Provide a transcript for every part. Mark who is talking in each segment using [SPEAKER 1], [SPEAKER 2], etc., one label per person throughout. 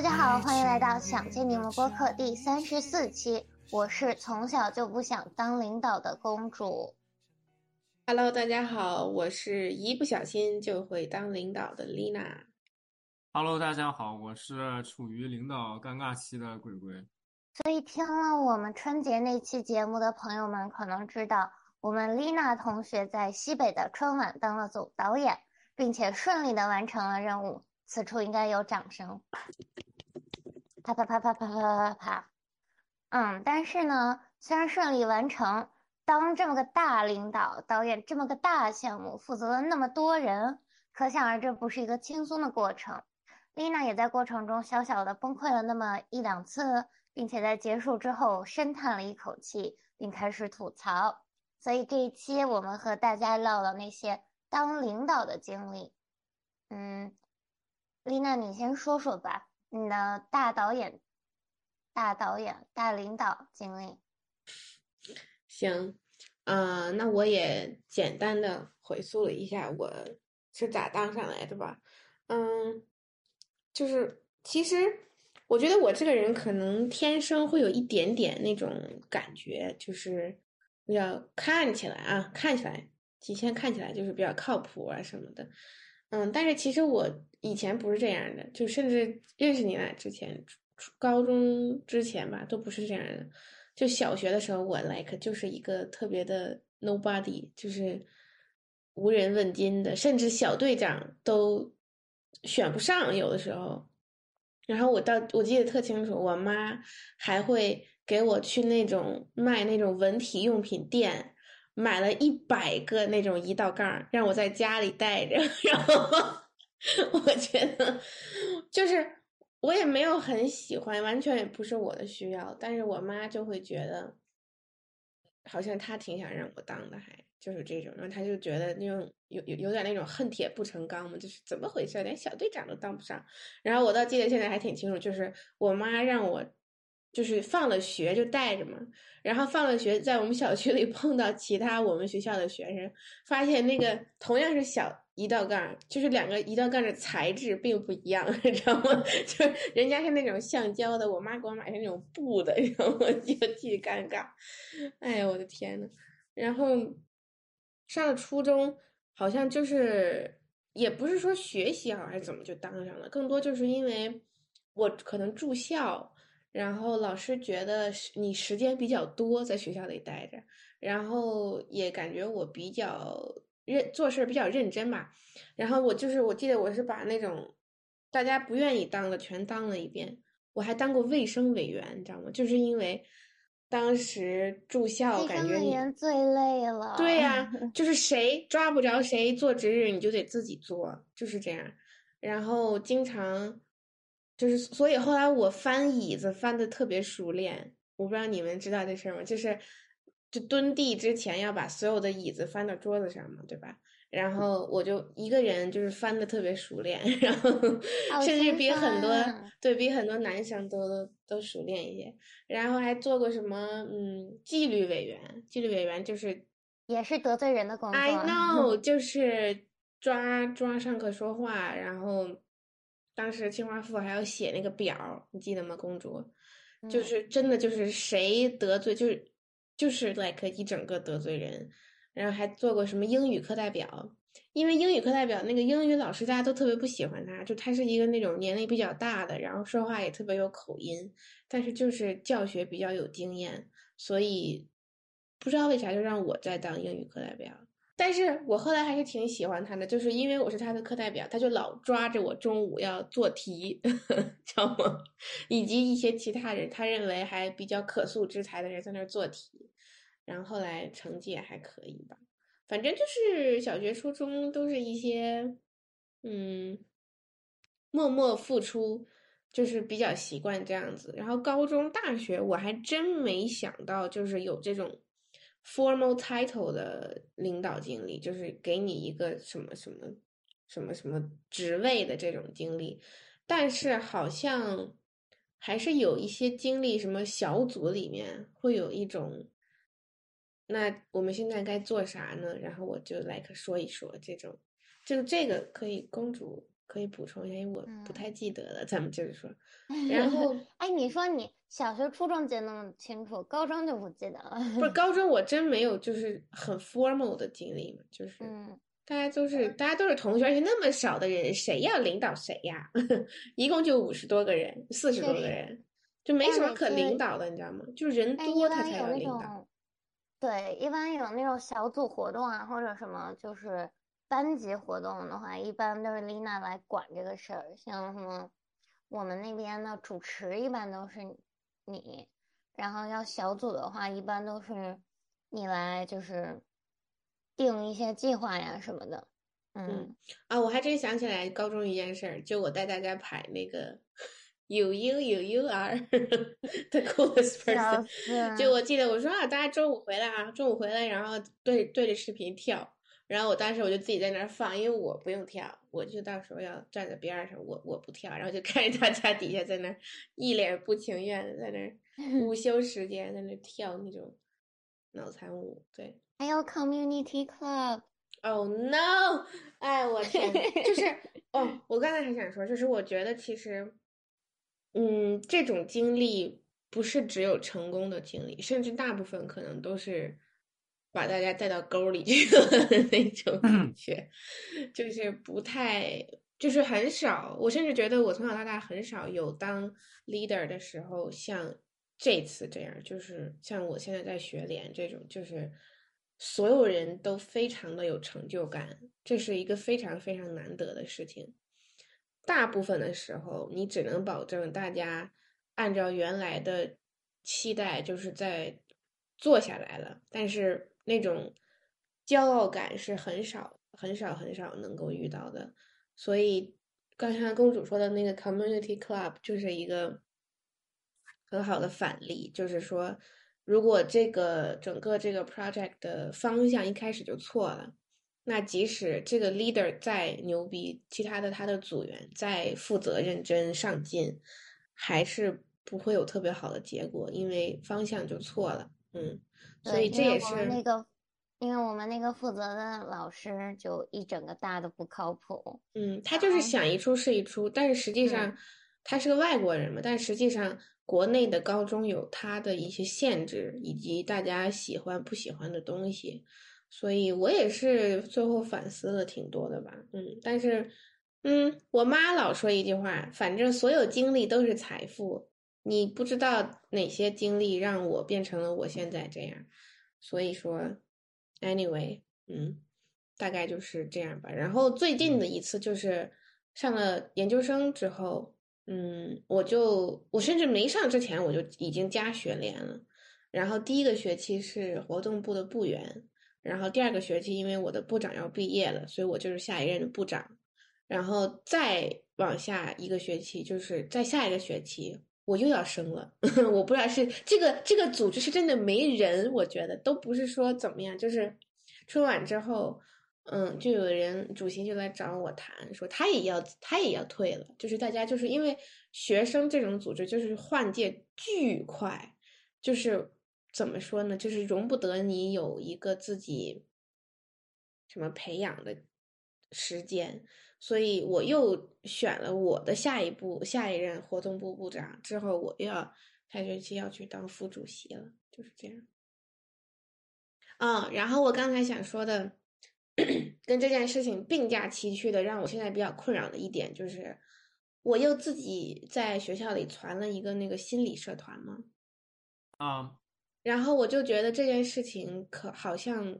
[SPEAKER 1] 大家好，欢迎来到想见你们播客第三十四期。我是从小就不想当领导的公主。
[SPEAKER 2] Hello，大家好，我是一不小心就会当领导的丽娜。
[SPEAKER 3] Hello，大家好，我是处于领导尴尬期的鬼鬼。
[SPEAKER 1] 所以听了我们春节那期节目的朋友们可能知道，我们丽娜同学在西北的春晚当了总导演，并且顺利的完成了任务。此处应该有掌声，啪啪啪啪啪啪啪啪。嗯，但是呢，虽然顺利完成，当这么个大领导、导演这么个大项目，负责了那么多人，可想而知不是一个轻松的过程。丽娜也在过程中小小的崩溃了那么一两次，并且在结束之后深叹了一口气，并开始吐槽。所以这一期我们和大家唠唠那些当领导的经历。嗯。丽娜，你先说说吧，你的大导演、大导演、大领导经历。
[SPEAKER 2] 行，嗯，那我也简单的回溯了一下我是咋当上来的吧。嗯，就是其实我觉得我这个人可能天生会有一点点那种感觉，就是要看起来啊，看起来，提前看起来就是比较靠谱啊什么的。嗯，但是其实我以前不是这样的，就甚至认识你俩之前，高中之前吧，都不是这样的。就小学的时候，我 like 就是一个特别的 nobody，就是无人问津的，甚至小队长都选不上，有的时候。然后我到我记得特清楚，我妈还会给我去那种卖那种文体用品店。买了一百个那种一道杠，让我在家里带着。然后我觉得，就是我也没有很喜欢，完全也不是我的需要。但是我妈就会觉得，好像她挺想让我当的，还就是这种。然后她就觉得那种有有有点那种恨铁不成钢嘛，就是怎么回事，连小队长都当不上。然后我倒记得现在还挺清楚，就是我妈让我。就是放了学就带着嘛，然后放了学，在我们小区里 碰到其他我们学校的学生，发现那个同样是小一道杠，就是两个一道杠的材质并不一样，你知道吗？就人家是那种橡胶的，我妈给我买的那种布的，然后我就巨尴尬。哎呀，我的天呐。然后上了初中，好像就是也不是说学习好还是怎么就当上了，更多就是因为我可能住校。然后老师觉得你时间比较多在学校里待着，然后也感觉我比较认做事比较认真吧。然后我就是我记得我是把那种大家不愿意当的全当了一遍。我还当过卫生委员，你知道吗？就是因为当时住校，感觉
[SPEAKER 1] 你最累了。
[SPEAKER 2] 对呀，就是谁抓不着谁做值日，你就得自己做，就是这样。然后经常。就是，所以后来我翻椅子翻的特别熟练。我不知道你们知道这事儿吗？就是，就蹲地之前要把所有的椅子翻到桌子上嘛，对吧？然后我就一个人就是翻的特别熟练，然后甚至比很多对比很多男生都都都熟练一些。然后还做过什么？嗯，纪律委员，纪律委员就是
[SPEAKER 1] 也是得罪人的工作。
[SPEAKER 2] I know，就是抓抓上课说话，然后。当时清华附还要写那个表，你记得吗，公主？就是真的就是谁得罪，就是就是 like 一整个得罪人。然后还做过什么英语课代表，因为英语课代表那个英语老师大家都特别不喜欢他，就他是一个那种年龄比较大的，然后说话也特别有口音，但是就是教学比较有经验，所以不知道为啥就让我在当英语课代表。但是我后来还是挺喜欢他的，就是因为我是他的课代表，他就老抓着我中午要做题，知道吗？以及一些其他人，他认为还比较可塑之才的人在那儿做题，然后后来成绩也还可以吧。反正就是小学、初中都是一些，嗯，默默付出，就是比较习惯这样子。然后高中、大学，我还真没想到，就是有这种。Formal title 的领导经历，就是给你一个什么什么什么什么职位的这种经历，但是好像还是有一些经历，什么小组里面会有一种，那我们现在该做啥呢？然后我就 like 说一说这种，就这个可以公主可以补充一下，因为我不
[SPEAKER 1] 嗯
[SPEAKER 2] 太记得了。咱们接着说，然后
[SPEAKER 1] 哎，你说你小学、初中记得那么清楚，高中就不记得了。
[SPEAKER 2] 不是 高中，我真没有就是很 formal 的经历嘛，就是
[SPEAKER 1] 嗯，
[SPEAKER 2] 大家都是大家都是同学，而且那么少的人，谁要领导谁呀？一共就五十多个人，四十多个人，就没什么可领导的，你知道吗？就是人多他才要领导。
[SPEAKER 1] 种，对，一般有那种小组活动啊，或者什么就是班级活动的话，一般都是丽娜来管这个事儿。像什么我们那边的主持，一般都是你，然后要小组的话，一般都是你来，就是定一些计划呀什么的。嗯，
[SPEAKER 2] 啊，我还真想起来高中一件事儿，就我带大家排那个 you you you you are the coolest person”。就我记得我说啊，大家中午回来啊，中午回来，然后对对着视频跳。然后我当时我就自己在那儿放，因为我不用跳，我就到时候要站在边儿上，我我不跳，然后就看着大家底下在那儿一脸不情愿的在那儿午 休时间在那儿跳那种脑残舞，对。
[SPEAKER 1] 还有 community
[SPEAKER 2] club，Oh no！哎，我天，就是 哦，我刚才还想说，就是我觉得其实，嗯，这种经历不是只有成功的经历，甚至大部分可能都是把大家带到沟里去了的那种感觉，就是不太，就是很少。我甚至觉得我从小到大很少有当 leader 的时候像这次这样，就是像我现在在学联这种，就是。所有人都非常的有成就感，这是一个非常非常难得的事情。大部分的时候，你只能保证大家按照原来的期待，就是在做下来了，但是那种骄傲感是很少、很少、很少能够遇到的。所以，刚才公主说的那个 community club 就是一个很好的反例，就是说。如果这个整个这个 project 的方向一开始就错了，那即使这个 leader 再牛逼，其他的他的组员再负责、认真、上进，还是不会有特别好的结果，因为方向就错了。嗯，所以这也是
[SPEAKER 1] 那个，因为我们那个负责的老师就一整个大的不靠谱。
[SPEAKER 2] 嗯，他就是想一出是一出，但是实际上他是个外国人嘛，但实际上。国内的高中有他的一些限制，以及大家喜欢不喜欢的东西，所以我也是最后反思了挺多的吧。嗯，但是，嗯，我妈老说一句话，反正所有经历都是财富，你不知道哪些经历让我变成了我现在这样，所以说，anyway，嗯，大概就是这样吧。然后最近的一次就是上了研究生之后。嗯，我就我甚至没上之前我就已经加学联了，然后第一个学期是活动部的部员，然后第二个学期因为我的部长要毕业了，所以我就是下一任的部长，然后再往下一个学期就是在下一个学期我又要生了，我不知道是这个这个组织是真的没人，我觉得都不是说怎么样，就是春晚之后。嗯，就有人主席就来找我谈，说他也要他也要退了，就是大家就是因为学生这种组织就是换届巨快，就是怎么说呢，就是容不得你有一个自己什么培养的时间，所以我又选了我的下一步下一任活动部部长之后，我又要下学期要去当副主席了，就是这样。嗯，然后我刚才想说的。跟这件事情并驾齐驱的，让我现在比较困扰的一点就是，我又自己在学校里传了一个那个心理社团嘛，
[SPEAKER 3] 啊，
[SPEAKER 2] 然后我就觉得这件事情可好像，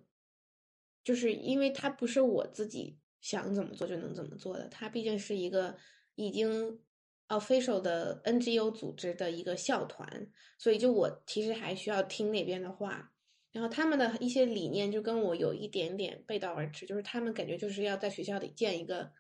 [SPEAKER 2] 就是因为它不是我自己想怎么做就能怎么做的，它毕竟是一个已经 official 的 NGO 组织的一个校团，所以就我其实还需要听那边的话。然后他们的一些理念就跟我有一点点背道而驰，就是他们感觉就是要在学校里建一个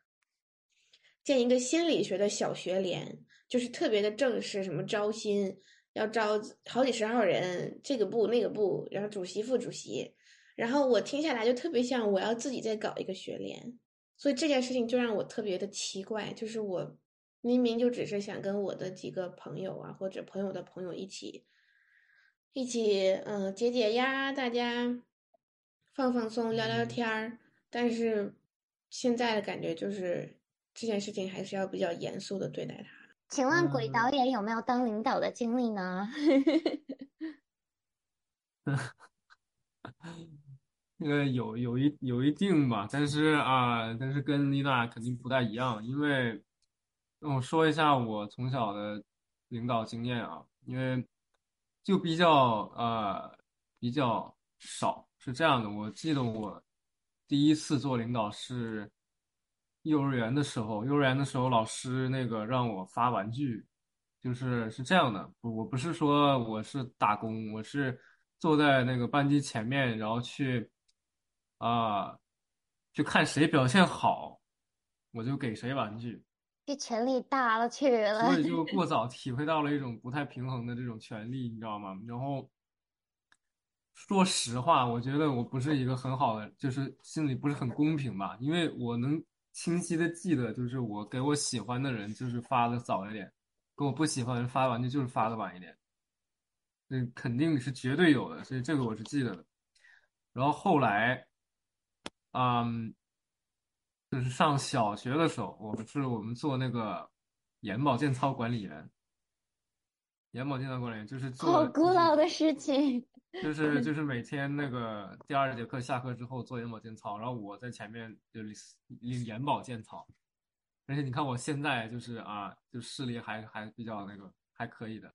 [SPEAKER 2] 建一个心理学的小学联，就是特别的正式，什么招新要招好几十号人，这个部那个部，然后主席副主席，然后我听下来就特别像我要自己再搞一个学联，所以这件事情就让我特别的奇怪，就是我明明就只是想跟我的几个朋友啊，或者朋友的朋友一起。一起，嗯，解解压，大家放放松，聊聊天儿。但是现在的感觉就是这件事情还是要比较严肃的对待它。
[SPEAKER 1] 请问鬼
[SPEAKER 3] 嗯
[SPEAKER 1] 导演有没有当领导的经历呢？
[SPEAKER 3] 那个有有一有一定吧，但是啊，但是跟丽娜肯定不太一样，因为我说一下我从小的领导经验啊，因为就比较呃比较少，是这样的，我记得我第一次做领导是幼儿园的时候，幼儿园的时候老师那个让我发玩具，就是是这样的，不我不是说我是打工，我是坐在那个班级前面，然后去啊、就看谁表现好，我就给谁玩具，
[SPEAKER 1] 这权力大了去了
[SPEAKER 3] 所。以就 过早体会到了一种不太平衡的这种权利，你知道吗？然后说实话，我觉得我不是一个很好的，就是心里不是很公平吧，因为我能清晰的记得，就是我给我喜欢的人就是发的早一点，跟我不喜欢的人发玩具就是发的晚一点，嗯肯定是绝对有的，所以这个我是记得的。然后后来，嗯，就是上小学的时候，我们是我们做那个眼保健操管理员，眼保健操管理员就是做
[SPEAKER 1] 好
[SPEAKER 3] 的
[SPEAKER 1] 古老的事情，
[SPEAKER 3] 就是就是每天那个第二节课下课之后做眼保健操，然后我在前面就领领眼保健操，而且你看我现在就是啊，就视力还还比较那个还可以的，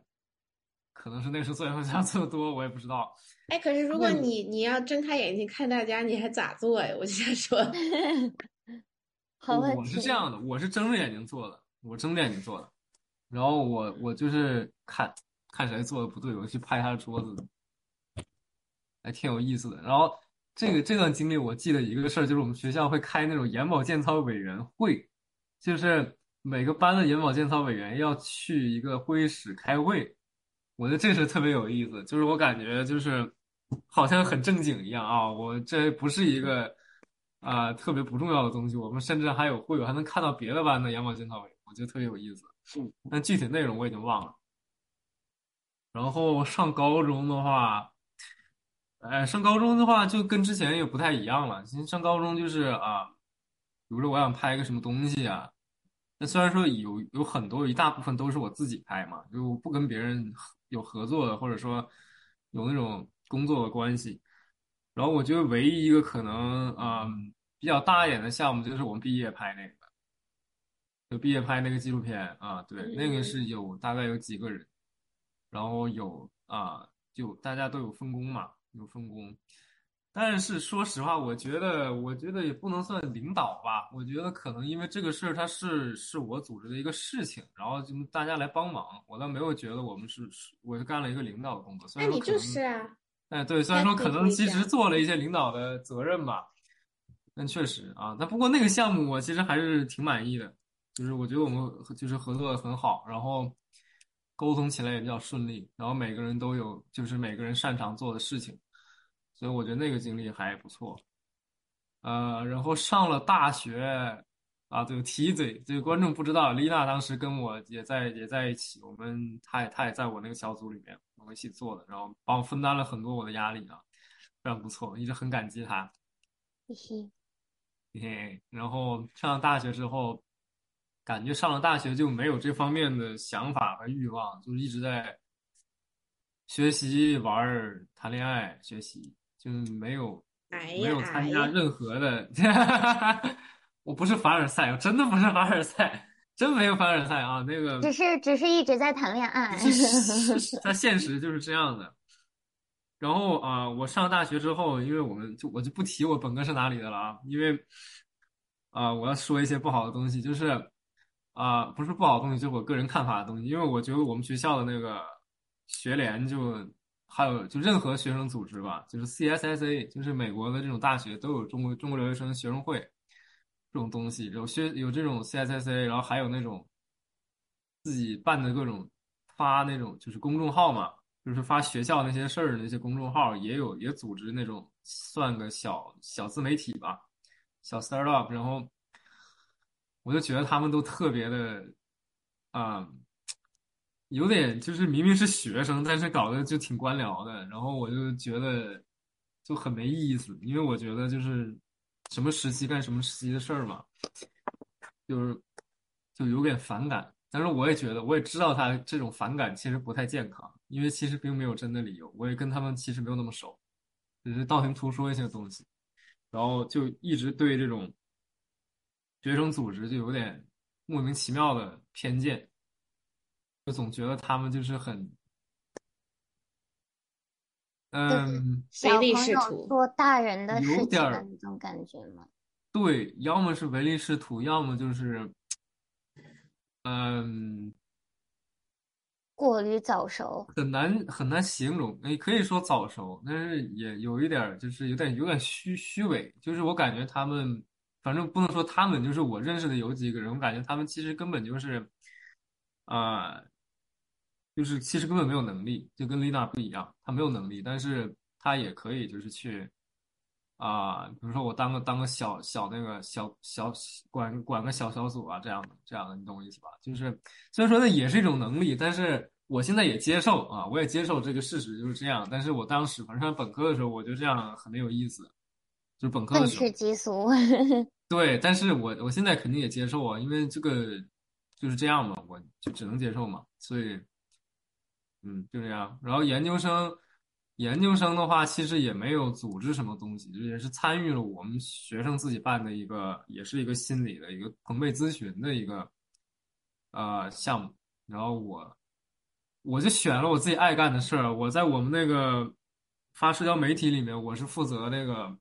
[SPEAKER 3] 可能是那时候做眼保健操做的多，我也不知道。
[SPEAKER 2] 哎，可是如果你你要睁开眼睛看大家，你还咋做呀？我就想说
[SPEAKER 1] 好问
[SPEAKER 3] 我是。这样的，我是睁着眼睛做的，我睁着眼睛做的，然后我我就是看看谁做的不对，我去拍他的桌子，还挺有意思的。然后这个这段经历，我记得一个事儿，就是我们学校会开那种眼保健操委员会，就是每个班的眼保健操委员要去一个会议室开会。我觉得这是特别有意思，就是我感觉就是好像很正经一样啊，我这不是一个啊、特别不重要的东西，我们甚至还有会有还能看到别的班的眼保健操委员，我觉得特别有意思。但具体内容我已经忘了。然后上高中的话，哎，上高中的话就跟之前也不太一样了。其实上高中就是啊，比如说我想拍一个什么东西啊，那虽然说有有很多一大部分都是我自己拍嘛，就不跟别人合有合作的，或者说有那种工作的关系。然后我觉得唯一一个可能嗯比较大一点的项目就是我们毕业拍那个，就毕业拍那个纪录片啊，对，那个
[SPEAKER 2] 嗯
[SPEAKER 3] 是有大概有几个人。然后有啊，就大家都有分工嘛，有分工。但是说实话，我觉得，我觉得也不能算领导吧。我觉得可能因为这个事儿，它是是我组织的一个事情，然后就大家来帮忙，我倒没有觉得我们是是我是干了一个领导的工作。虽
[SPEAKER 2] 那你就是啊，
[SPEAKER 3] 哎，对，虽然说可能其实做了一些领导的责任吧，但确实啊，那不过那个项目我其实还是挺满意的，就是我觉得我们就是合作的很好，然后沟通起来也比较顺利，然后每个人都有就是每个人擅长做的事情，所以我觉得那个经历还不错。呃，然后上了大学啊，对，提一嘴，这个观众不知道，丽娜当时跟我也在也在一起，我们她也她也在我那个小组里面，我们一起做的，然后帮我分担了很多我的压力啊，非常不错，一直很感激她。
[SPEAKER 1] 嘿嘿，
[SPEAKER 3] 嘿嘿，然后上了大学之后，感觉上了大学就没有这方面的想法和欲望，就是一直在学习、玩儿、谈恋爱、学习，就是没有
[SPEAKER 2] 哎
[SPEAKER 3] 没有参加任何的。我不是凡尔赛，我真的不是凡尔赛，真没有凡尔赛啊！那个
[SPEAKER 1] 只是只是一直在谈恋爱。
[SPEAKER 3] 是是 是，在现实就是这样的。然后啊、我上大学之后，因为我们就我就不提我本科是哪里的了啊，因为啊、我要说一些不好的东西，就是啊、不是不好的东西，就是我个人看法的东西。因为我觉得我们学校的那个学联就还有就任何学生组织吧，就是 CSSA，就是美国的这种大学都有中国中国留学生学生会这种东西，有学有这种 CSSA，然后还有那种自己办的各种发那种就是公众号嘛。就是发学校那些事儿那些公众号，也有也组织那种算个小小自媒体吧，小 startup，然后我就觉得他们都特别的啊、有点就是明明是学生，但是搞得就挺官僚的，然后我就觉得就很没意思，因为我觉得就是什么时期干什么时期的事儿嘛，就是就有点反感。但是我也觉得，我也知道他这种反感其实不太健康，因为其实并没有真的理由。我也跟他们其实没有那么熟，只是道听途说一些东西，然后就一直对这种学生组织就有点莫名其妙的偏见，就总觉得他们就是很，嗯，
[SPEAKER 2] 唯利是图
[SPEAKER 1] 做大人的
[SPEAKER 3] 有
[SPEAKER 1] 事情
[SPEAKER 3] 点儿
[SPEAKER 1] 的那种感觉吗？
[SPEAKER 3] 对，要么是唯利是图，要么就是，嗯，
[SPEAKER 1] 过于早熟，
[SPEAKER 3] 很难很难形容。你可以说早熟，但是也有一点儿就是有点有点虚虚伪。就是我感觉他们，反正不能说他们，就是我认识的有几个人，我感觉他们其实根本就是，啊、就是其实根本没有能力，就跟丽娜不一样，她没有能力，但是她也可以就是去。啊，比如说我当个当个小小那个小小管管个小小组啊，这样的这样的，你懂我意思吧？就是虽然说那也是一种能力，但是我现在也接受啊，我也接受这个事实就是这样。但是我当时反正上本科的时候，我觉得这样很没有意思，就是本科的时候。对，但是我我现在肯定也接受啊，因为这个就是这样嘛，我就只能接受嘛，所以，嗯，就这样。然后研究生，研究生的话，其实也没有组织什么东西，也是参与了我们学生自己办的一个，也是一个心理的一个朋辈咨询的一个呃项目。然后我我就选了我自己爱干的事儿，我在我们那个发社交媒体里面，我是负责那个。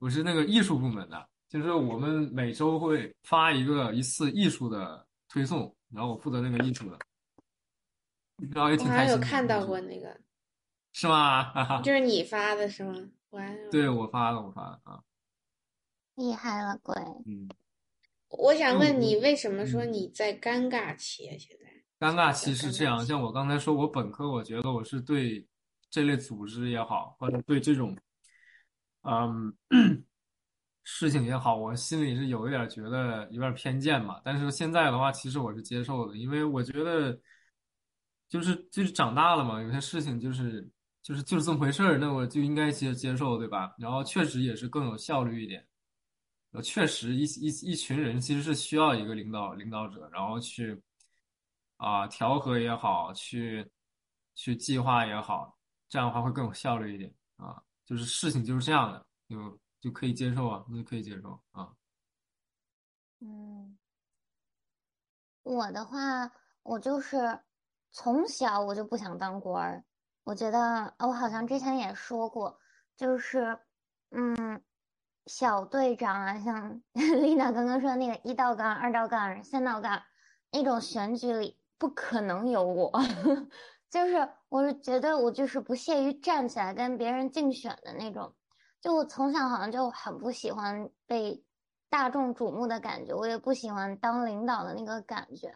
[SPEAKER 3] 我是那个艺术部门的，就是我们每周会发一个一次艺术的推送，然后我负责那个艺术的，然后也
[SPEAKER 2] 我好像有
[SPEAKER 3] 挺开心的。
[SPEAKER 2] 看到过那个，
[SPEAKER 3] 是吗？哈哈，
[SPEAKER 2] 就是你发的是吗？我
[SPEAKER 3] 对我发的，我发的啊，
[SPEAKER 1] 厉害了，鬼！
[SPEAKER 3] 嗯，
[SPEAKER 2] 我想问你，
[SPEAKER 3] 嗯
[SPEAKER 2] 为什么说
[SPEAKER 3] 嗯
[SPEAKER 2] 你在尴尬期啊？现在
[SPEAKER 3] 尴尬期是这样，像我刚才说，我本科我觉得我是对这类组织也好，或者对这种，嗯，事情也好，我心里是有一点觉得有点偏见嘛。但是现在的话，其实我是接受的，因为我觉得就是就是长大了嘛，有些事情就是就是就是这么回事儿，那我就应该接接受，对吧？然后确实也是更有效率一点。确实一一一群人其实是需要一个领导领导者，然后去啊调和也好，去去计划也好，这样的话会更有效率一点啊。就是事情就是这样的，就就可以接受啊，那就可以接受啊。
[SPEAKER 1] 嗯，我的话，我就是从小我就不想当官儿。我觉得我好像之前也说过，就是嗯，小队长啊，像 丽娜刚刚说的那个一道杠、二道杠、三道杠那种选举里，不可能有我。就是我是觉得我就是不屑于站起来跟别人竞选的那种。就我从小好像就很不喜欢被大众瞩目的感觉，我也不喜欢当领导的那个感觉。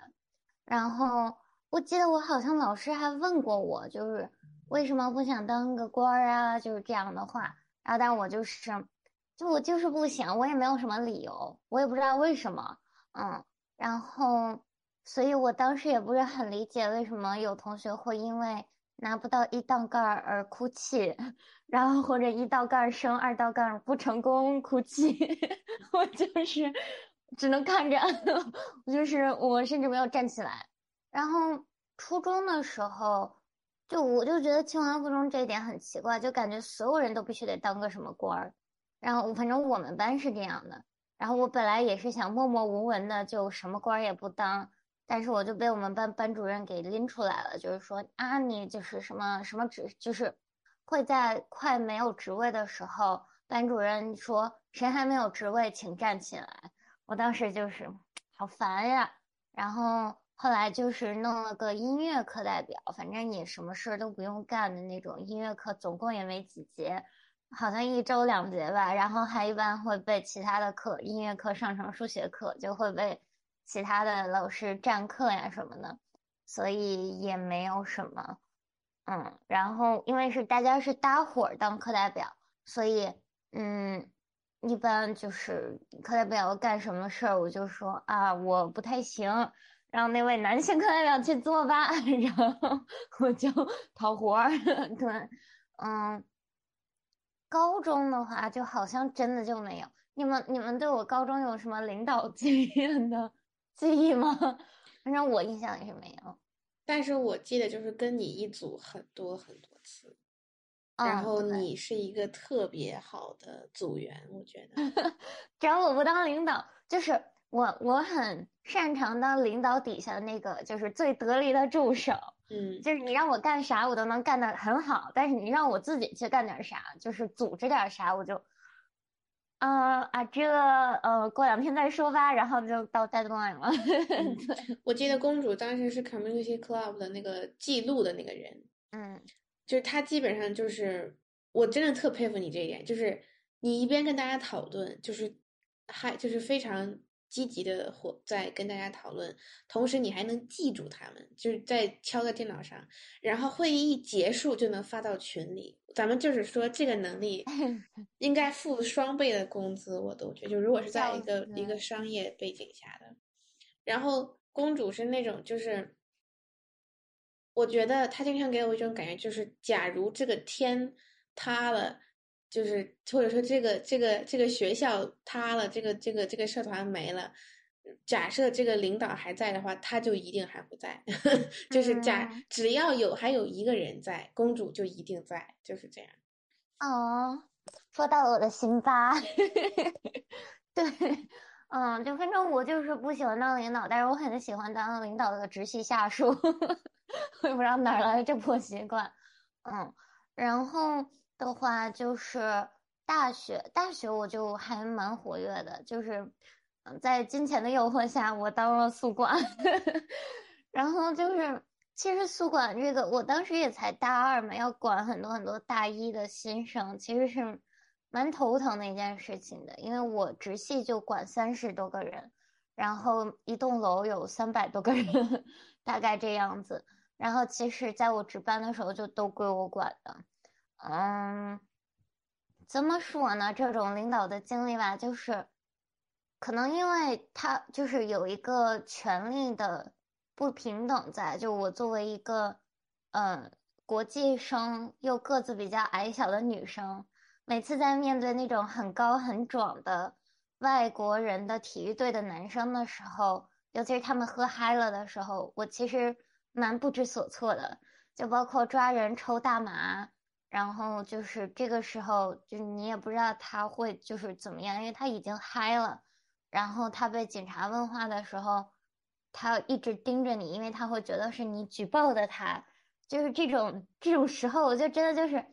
[SPEAKER 1] 然后我记得我好像老师还问过我，就是为什么不想当个官儿啊，就是这样的话。然后但我就是，就我就是不想，我也没有什么理由，我也不知道为什么，嗯。然后，所以我当时也不是很理解为什么有同学会因为拿不到一道杠而哭泣。然后或者一道杠升二道杠不成功哭泣，我就是只能看着，我 就是我甚至没有站起来。然后初中的时候，就我就觉得清华附中这一点很奇怪，就感觉所有人都必须得当个什么官儿。然后反正我们班是这样的。然后我本来也是想默默无闻的，就什么官儿也不当，但是我就被我们班班主任给拎出来了，就是说啊，你就是什么什么职，就是。会在快没有职位的时候，班主任说谁还没有职位，请站起来。我当时就是好烦呀，然后后来就是弄了个音乐课代表，反正你什么事儿都不用干的那种音乐课，总共也没几节，好像一周两节吧。然后还一般会被其他的课，音乐课上成数学课，就会被其他的老师占课呀什么的，所以也没有什么。嗯，然后因为是大家是搭伙当课代表，所以嗯，一般就是课代表干什么事儿，我就说啊我不太行，让那位男性课代表去做吧，然后我就 讨活儿。对，嗯，高中的话就好像真的就没有。你们你们对我高中有什么领导经验的记忆吗？反正我印象也是没有。
[SPEAKER 2] 但是我记得就是跟你一组很多很多次，然后你是一个特别好的组员，我觉得。
[SPEAKER 1] 只要我不当领导，就是我我很擅长当领导底下的那个，就是最得力的助手。
[SPEAKER 2] 嗯
[SPEAKER 1] 就是你让我干啥，我都能干得很好，但是你让我自己去干点啥，就是组织点啥，我就，呃啊，这呃过两天再说吧，然后就到 deadline 了。
[SPEAKER 2] 嗯
[SPEAKER 1] 对，
[SPEAKER 2] 我记得公主当时是 Community Club 的那个记录的那个人，
[SPEAKER 1] 嗯
[SPEAKER 2] 就是她基本上就是，我真的特佩服你这一点，就是你一边跟大家讨论，就是还就是非常积极的活在跟大家讨论，同时你还能记住他们，就是在敲在电脑上，然后会议一结束就能发到群里。咱们就是说这个能力 应该付双倍的工资，我都觉得，就如果是在一个一个商业背景下的。然后公主是那种就是，我觉得她经常给我一种感觉，就是假如这个天塌了，就是或者说这个这个这个学校塌了，这个这个这个社团没了。假设这个领导还在的话，他就一定还不在。就是假
[SPEAKER 1] 嗯
[SPEAKER 2] 只要有还有一个人在，公主就一定在，就是这样。
[SPEAKER 1] 哦，说到了我的心巴。对，嗯，就反正我就是不喜欢当领导，但是我很喜欢当领导的直系下属。我也不知道哪儿来的这破习惯。嗯，然后的话就是大学，大学我就还蛮活跃的，就是，在金钱的诱惑下，我当了宿管。然后就是，其实宿管这个，我当时也才大二嘛，要管很多很多大一的新生，其实是蛮头疼的一件事情的，因为我直系就管三十多个人，然后一栋楼有三百多个人，大概这样子。然后其实在我值班的时候就都归我管的，嗯，怎么说呢？这种领导的经历吧，就是可能因为他就是有一个权力的不平等在，就我作为一个嗯国际生又个子比较矮小的女生，每次在面对那种很高很壮的外国人的体育队的男生的时候，尤其是他们喝嗨了的时候，我其实蛮不知所措的，就包括抓人抽大麻。然后就是这个时候，就是你也不知道他会就是怎么样，因为他已经嗨了。然后他被警察问话的时候，他一直盯着你，因为他会觉得是你举报的他。就是这种这种时候，我就真的就是，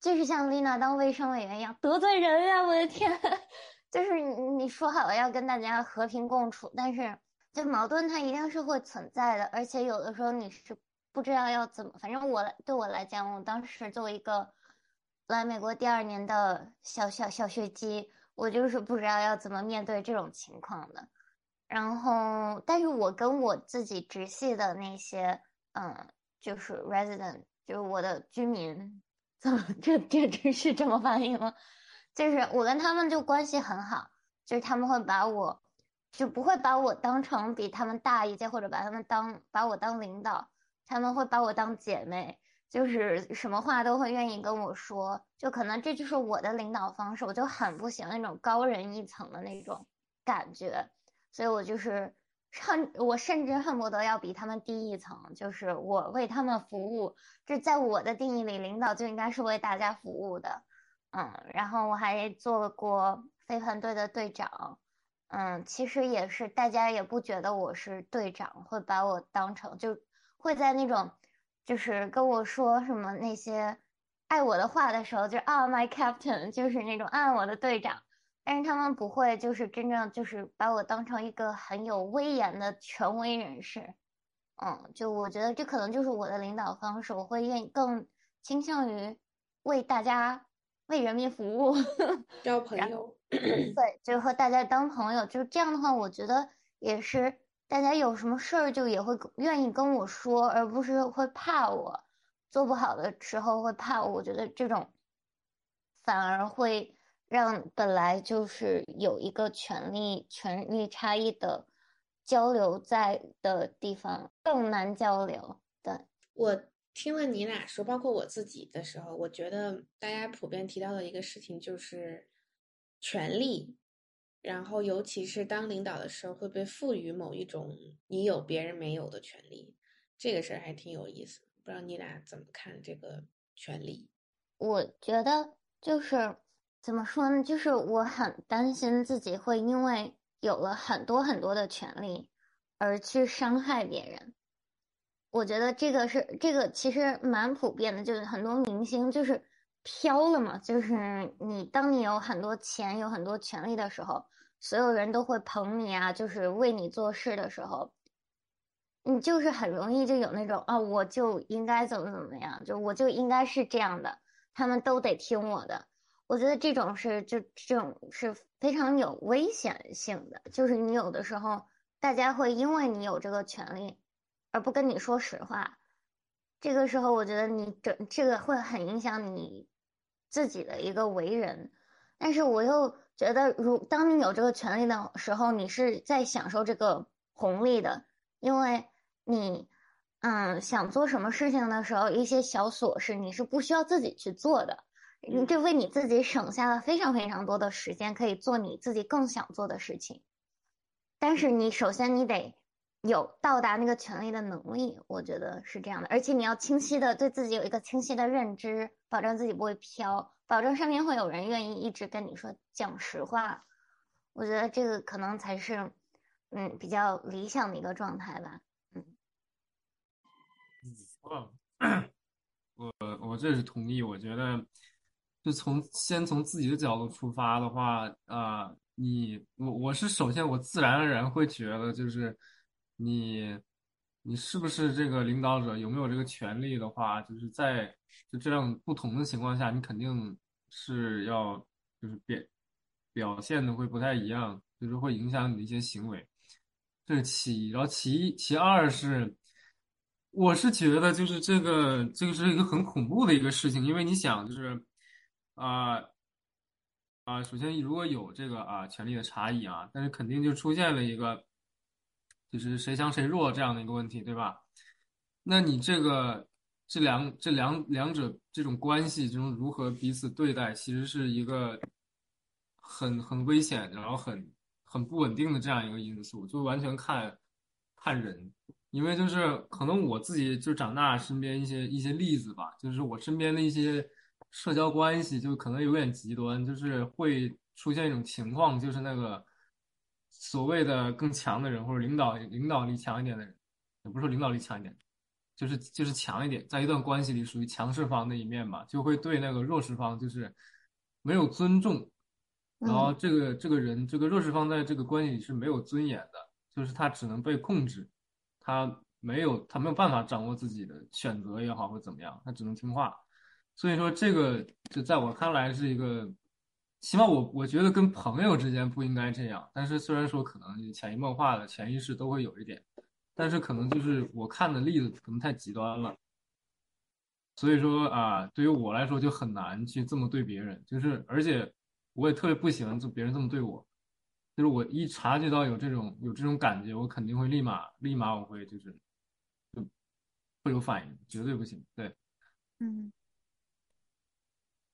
[SPEAKER 1] 就是像丽娜当卫生委员一样得罪人呀！我的天，就是你说好了要跟大家和平共处，但是就矛盾它一定是会存在的，而且有的时候你是。不知道要怎么，反正我对我来讲，我当时作为一个来美国第二年的小小小学鸡，我就是不知道要怎么面对这种情况的。然后，但是我跟我自己直系的那些，嗯，就是 resident，就是我的居民，怎么这这这是这么翻译吗？就是我跟他们就关系很好，就是他们会把我，就不会把我当成比他们大一届，或者把他们当把我当领导。他们会把我当姐妹，就是什么话都会愿意跟我说，就可能这就是我的领导方式，我就很不喜欢那种高人一层的那种感觉，所以我就是恨，我甚至恨不得要比他们低一层，就是我为他们服务，这在我的定义里，领导就应该是为大家服务的，嗯，然后我还做过飞盘队的队长。嗯，其实也是，大家也不觉得我是队长，会把我当成就。会在那种，就是跟我说什么那些爱我的话的时候，就啊，my captain，就是那种啊，我的队长。但是他们不会，就是真正就是把我当成一个很有威严的权威人士。嗯，就我觉得这可能就是我的领导方式，我会愿意更倾向于为大家、为人民服务，
[SPEAKER 2] 交朋友。
[SPEAKER 1] 对，就和大家当朋友，就是这样的话，我觉得也是。大家有什么事儿就也会愿意跟我说，而不是会怕我做不好的时候会怕我。我觉得这种反而会让本来就是有一个权力权力差异的交流在的地方更难交流。对，
[SPEAKER 2] 我听了你俩说，包括我自己的时候，我觉得大家普遍提到的一个事情就是权力然后尤其是当领导的时候，会被赋予某一种你有别人没有的权利，这个事儿还挺有意思。不知道你俩怎么看这个权利？
[SPEAKER 1] 我觉得就是怎么说呢？就是我很担心自己会因为有了很多很多的权利而去伤害别人。我觉得这个是这个其实蛮普遍的，就是很多明星就是飘了嘛，就是你当你有很多钱、有很多权利的时候，所有人都会捧你啊，就是为你做事的时候，你就是很容易就有那种啊，我就应该怎么怎么样，就我就应该是这样的，他们都得听我的。我觉得这种是就这种是非常有危险性的，就是你有的时候大家会因为你有这个权利。而不跟你说实话，这个时候我觉得你整这个会很影响你自己的一个为人。但是我又觉得，如当你有这个权利的时候，你是在享受这个红利的，因为你嗯想做什么事情的时候，一些小琐事你是不需要自己去做的，你这为你自己省下了非常非常多的时间，可以做你自己更想做的事情。但是你首先你得。有到达那个权利的能力，我觉得是这样的，而且你要清晰的对自己有一个清晰的认知，保证自己不会飘，保证身边会有人愿意一直跟你说讲实话。我觉得这个可能才是，嗯，比较理想的一个状态吧。嗯，
[SPEAKER 3] 嗯，我我这是同意。我觉得，就从先从自己的角度出发的话，啊，你我我是首先我自然而然会觉得就是。你，你是不是这个领导者？有没有这个权利的话，就是在就这样不同的情况下，你肯定是要就是表表现的会不太一样，就是会影响你的一些行为。这是其一，然后其一其二是，我是觉得就是这个这个是一个很恐怖的一个事情，因为你想就是啊啊，首先如果有这个啊权力的差异啊，但是肯定就出现了一个。就是谁强谁弱这样的一个问题，对吧？那你这个这两这两两者这种关系，这种如何彼此对待，其实是一个很很危险，然后很很不稳定的这样一个因素，就完全看看人。因为就是可能我自己就长大身边一些一些例子吧，就是我身边的一些社交关系就可能有点极端，就是会出现一种情况，就是那个。所谓的更强的人，或者领导领导力强一点的人，也不是说领导力强一点，就是就是强一点，在一段关系里属于强势方的一面嘛，就会对那个弱势方就是没有尊重，然后这个这个人这个弱势方在这个关系里是没有尊严的，就是他只能被控制，他没有他没有办法掌握自己的选择也好或怎么样，他只能听话，所以说这个就在我看来是一个。起码我我觉得跟朋友之间不应该这样，但是虽然说可能潜移默化的潜意识都会有一点，但是可能就是我看的例子可能太极端了，所以说啊，对于我来说就很难去这么对别人，就是而且我也特别不喜欢就别人这么对我，就是我一察觉到有这种有这种感觉，我肯定会立马立马我会就是就会有反应，绝对不行，对，
[SPEAKER 1] 嗯，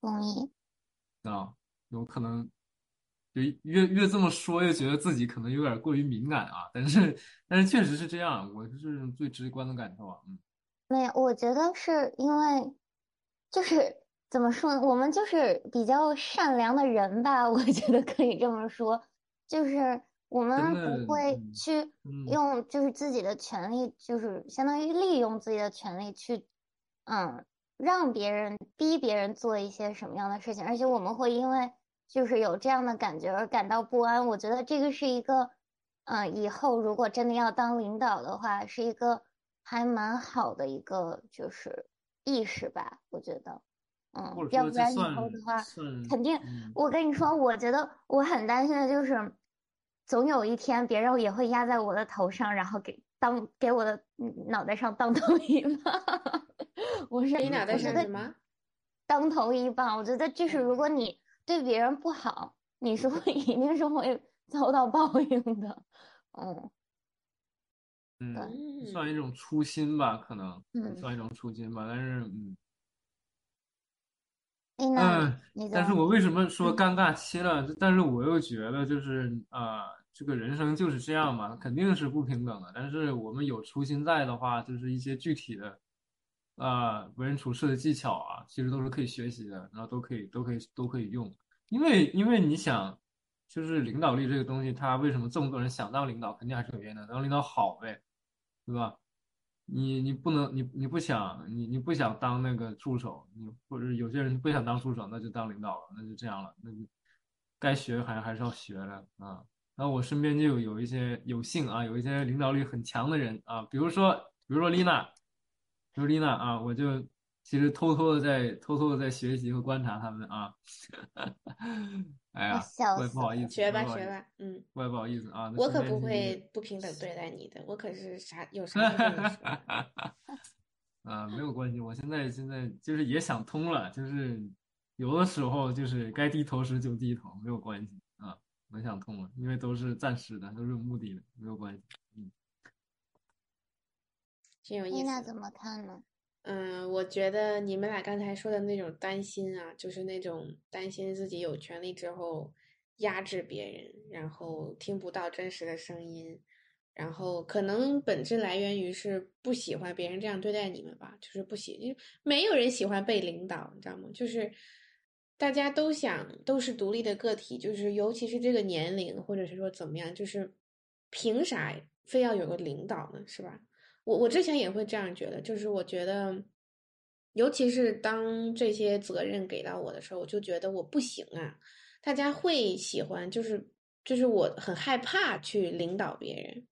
[SPEAKER 1] 同意，
[SPEAKER 3] 啊。有可能，就越越这么说，越觉得自己可能有点过于敏感啊。但是，但是确实是这样，我是最直观的感受啊。嗯，
[SPEAKER 1] 没有，我觉得是因为，就是怎么说呢？我们就是比较善良的人吧，我觉得可以这么说。就是我们不会去用，就是自己的权利，就是相当于利用自己的权利去，嗯，让别人逼别人做一些什么样的事情，而且我们会因为。就是有这样的感觉而感到不安，我觉得这个是一个，嗯，以后如果真的要当领导的话，是一个还蛮好的一个就是意识吧，我觉得，嗯，要不然以后的话，肯定，我跟你说，我觉得我很担心的就是，总有一天别人也会压在我的头上，然后给当给我的脑袋上当头一棒。我是
[SPEAKER 2] 你脑袋上什么？
[SPEAKER 1] 当头一棒，我觉得就是如果你。对别人不好，你是会一定是会遭到报应的，
[SPEAKER 3] 嗯，嗯，算一种初心吧，可能，算一种初心吧，但是，嗯，嗯，但是？我为什么说尴尬期了？但是我又觉得就是啊、这个人生就是这样嘛，肯定是不平等的。但是我们有初心在的话，就是一些具体的啊、为人处事的技巧啊，其实都是可以学习的，然后都可以都可以都可以用。因为因为你想，就是领导力这个东西，他为什么这么多人想当领导，肯定还是有原因的。当领导好呗，对吧？你你不能你你不想你你不想当那个助手，你或者有些人不想当助手，那就当领导了，那就这样了，那就该学还还是要学的啊。然后我身边就有有一些有幸啊，有一些领导力很强的人啊，比如说比如说丽娜，比如丽娜啊，我就其实偷偷的在偷偷的在学习和观察他们啊。哎
[SPEAKER 1] 我
[SPEAKER 3] 呀，我也。不好意思，
[SPEAKER 2] 学吧学吧，嗯，
[SPEAKER 3] 我也不好意思啊。
[SPEAKER 2] 我可不会不平等对待你的，我可是啥有啥。
[SPEAKER 3] 啊，没有关系，我现在现在就是也想通了，就是有的时候就是该低头时就低头，没有关系啊，我想通了，因为都是暂时的，都是有目的的，没有关系。嗯，
[SPEAKER 2] 挺有意思
[SPEAKER 1] 怎么看呢？
[SPEAKER 2] 嗯，我觉得你们俩刚才说的那种担心啊，就是那种担心自己有权利之后压制别人，然后听不到真实的声音，然后可能本质来源于是不喜欢别人这样对待你们吧，就是不喜，就没有人喜欢被领导，你知道吗？就是大家都想都是独立的个体，就是尤其是这个年龄，或者是说怎么样，就是凭啥非要有个领导呢？是吧？我我之前也会这样觉得，就是我觉得，尤其是当这些责任给到我的时候，我就觉得我不行啊。大家会喜欢，就是就是我很害怕去领导别人，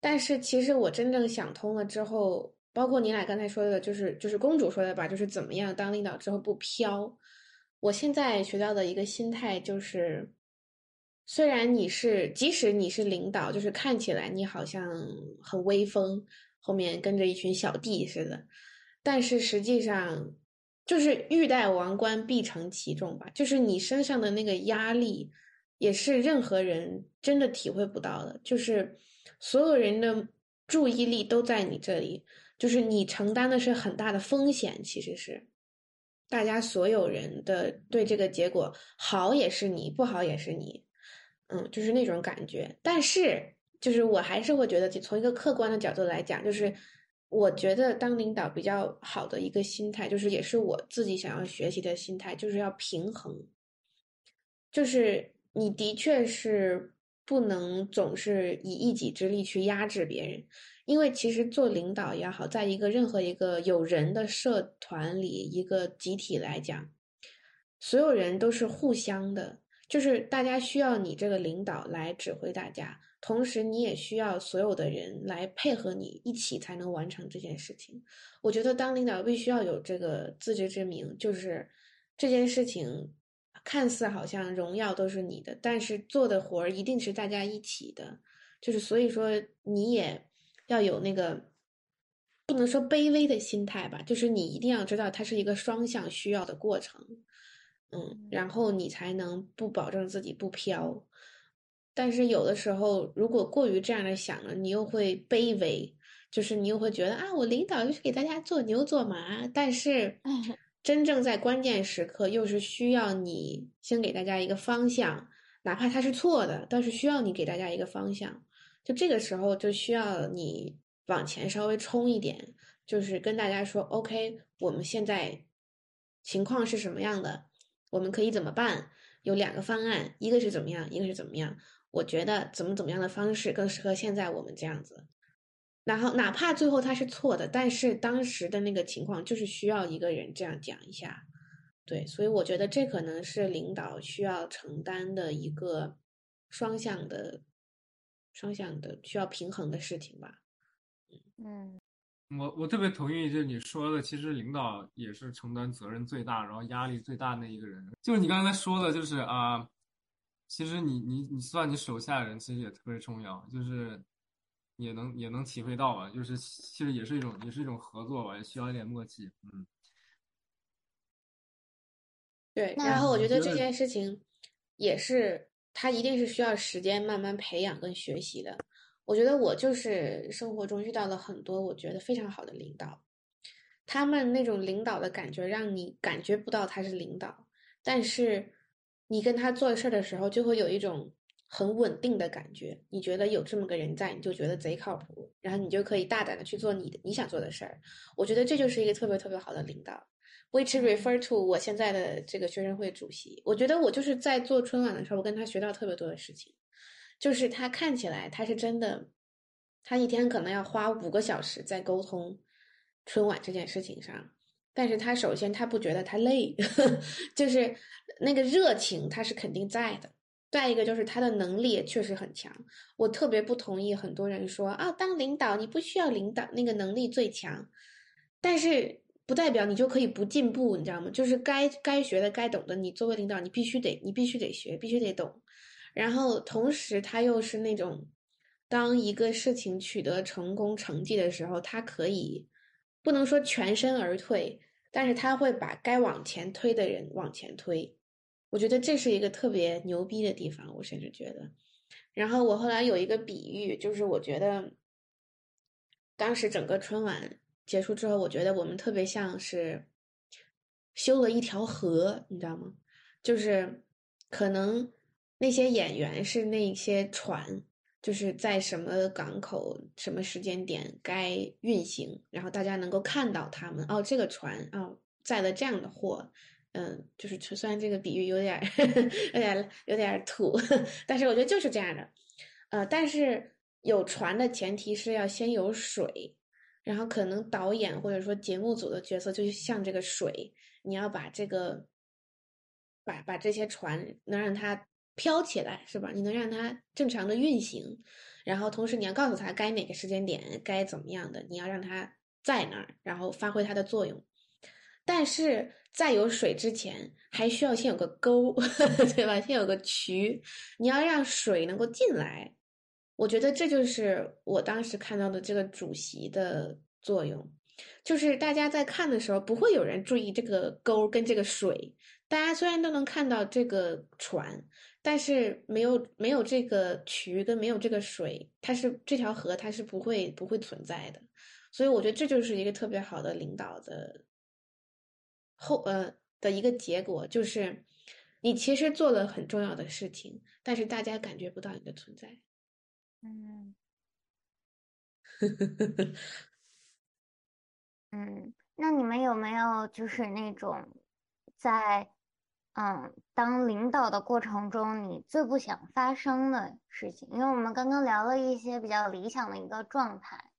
[SPEAKER 2] 但是其实我真正想通了之后，包括你俩刚才说的，就是就是公主说的吧，就是怎么样当领导之后不飘。我现在学到的一个心态就是。虽然你是，即使你是领导，就是看起来你好像很威风，后面跟着一群小弟似的，但是实际上就是欲戴王冠必承其重吧，就是你身上的那个压力，也是任何人真的体会不到的，就是所有人的注意力都在你这里，就是你承担的是很大的风险，其实是。大家所有人的对这个结果好也是你，不好也是你。嗯，就是那种感觉，但是就是我还是会觉得，从一个客观的角度来讲，就是我觉得当领导比较好的一个心态，就是也是我自己想要学习的心态，就是要平衡。就是你的确是不能总是以一己之力去压制别人，因为其实做领导也好，在一个任何一个有人的社团里，一个集体来讲，所有人都是互相的。就是大家需要你这个领导来指挥大家，同时你也需要所有的人来配合你一起才能完成这件事情。我觉得当领导必须要有这个自知之明，就是这件事情看似好像荣耀都是你的，但是做的活儿一定是大家一起的。就是所以说你也要有那个不能说卑微的心态吧，就是你一定要知道它是一个双向需要的过程。嗯，然后你才能不保证自己不飘。但是有的时候，如果过于这样的想了，你又会卑微，就是你又会觉得啊，我领导又是给大家做牛做马。但是真正在关键时刻，又是需要你先给大家一个方向，哪怕他是错的，但是需要你给大家一个方向。就这个时候，就需要你往前稍微冲一点，就是跟大家说，OK，我们现在情况是什么样的？我们可以怎么办？有两个方案，一个是怎么样，一个是怎么样。我觉得怎么怎么样的方式更适合现在我们这样子。然后哪怕最后他是错的，但是当时的那个情况就是需要一个人这样讲一下。对，所以我觉得这可能是领导需要承担的一个双向的、双向的需要平衡的事情吧。
[SPEAKER 1] 嗯，
[SPEAKER 3] 我我特别同意，就是你说的，其实领导也是承担责任最大，然后压力最大的那一个人。就是你刚才说的，就是啊，其实你你你算你手下的人，其实也特别重要，就是也能也能体会到吧，就是其实也是一种也是一种合作吧，也需要一点默契。嗯，
[SPEAKER 2] 对，
[SPEAKER 1] 那
[SPEAKER 2] 然后我
[SPEAKER 3] 我觉得
[SPEAKER 2] 觉得这件事情也是，他一定是需要时间慢慢培养跟学习的。我觉得我就是生活中遇到了很多我觉得非常好的领导，他们那种领导的感觉，让你感觉不到他是领导，但是你跟他做事的时候，就会有一种很稳定的感觉。你觉得有这么个人在，你就觉得贼靠谱，然后你就可以大胆的去做你的你想做的事儿。我觉得这就是一个特别特别好的领导。Which refer to 我现在的这个学生会主席，我觉得我就是在做春晚的时候，我跟他学到特别多的事情，就是他看起来他是真的，他一天可能要花五个小时在沟通春晚这件事情上，但是他首先他不觉得他累，呵 就是那个热情他是肯定在的。再一个就是他的能力也确实很强，我特别不同意很多人说啊，当领导你不需要领导那个能力最强，但是。不代表你就可以不进步，你知道吗？就是该该学的、该懂的，你作为领导，你必须得，你必须得学，必须得懂。然后同时，他又是那种，当一个事情取得成功成绩的时候，他可以不能说全身而退，但是他会把该往前推的人往前推。我觉得这是一个特别牛逼的地方，我甚至觉得。然后我后来有一个比喻，就是我觉得当时整个春晚。结束之后，我觉得我们特别像是修了一条河，你知道吗？就是可能那些演员是那些船，就是在什么港口、什么时间点该运行，然后大家能够看到他们。哦，这个船哦载了这样的货，嗯，就是虽然这个比喻有点 有点有点土，但是我觉得就是这样的。呃，但是有船的前提是要先有水。然后可能导演或者说节目组的角色就像这个水，你要把这个，把把这些船能让它飘起来，是吧？你能让它正常的运行，然后同时你要告诉他该哪个时间点该怎么样的，你要让它在那儿，然后发挥它的作用。但是在有水之前，还需要先有个沟，对吧？先有个渠，你要让水能够进来。我觉得这就是我当时看到的这个主席的作用，就是大家在看的时候，不会有人注意这个沟跟这个水。大家虽然都能看到这个船，但是没有没有这个渠跟没有这个水，它是这条河，它是不会不会存在的。所以我觉得这就是一个特别好的领导的后呃的一个结果，就是你其实做了很重要的事情，但是大家感觉不到你的存在。
[SPEAKER 1] 嗯，嗯，那你们有没有就是那种在嗯当领导的过程中，你最不想发生的事情？因为我们刚刚聊了一些比较理想的一个状态，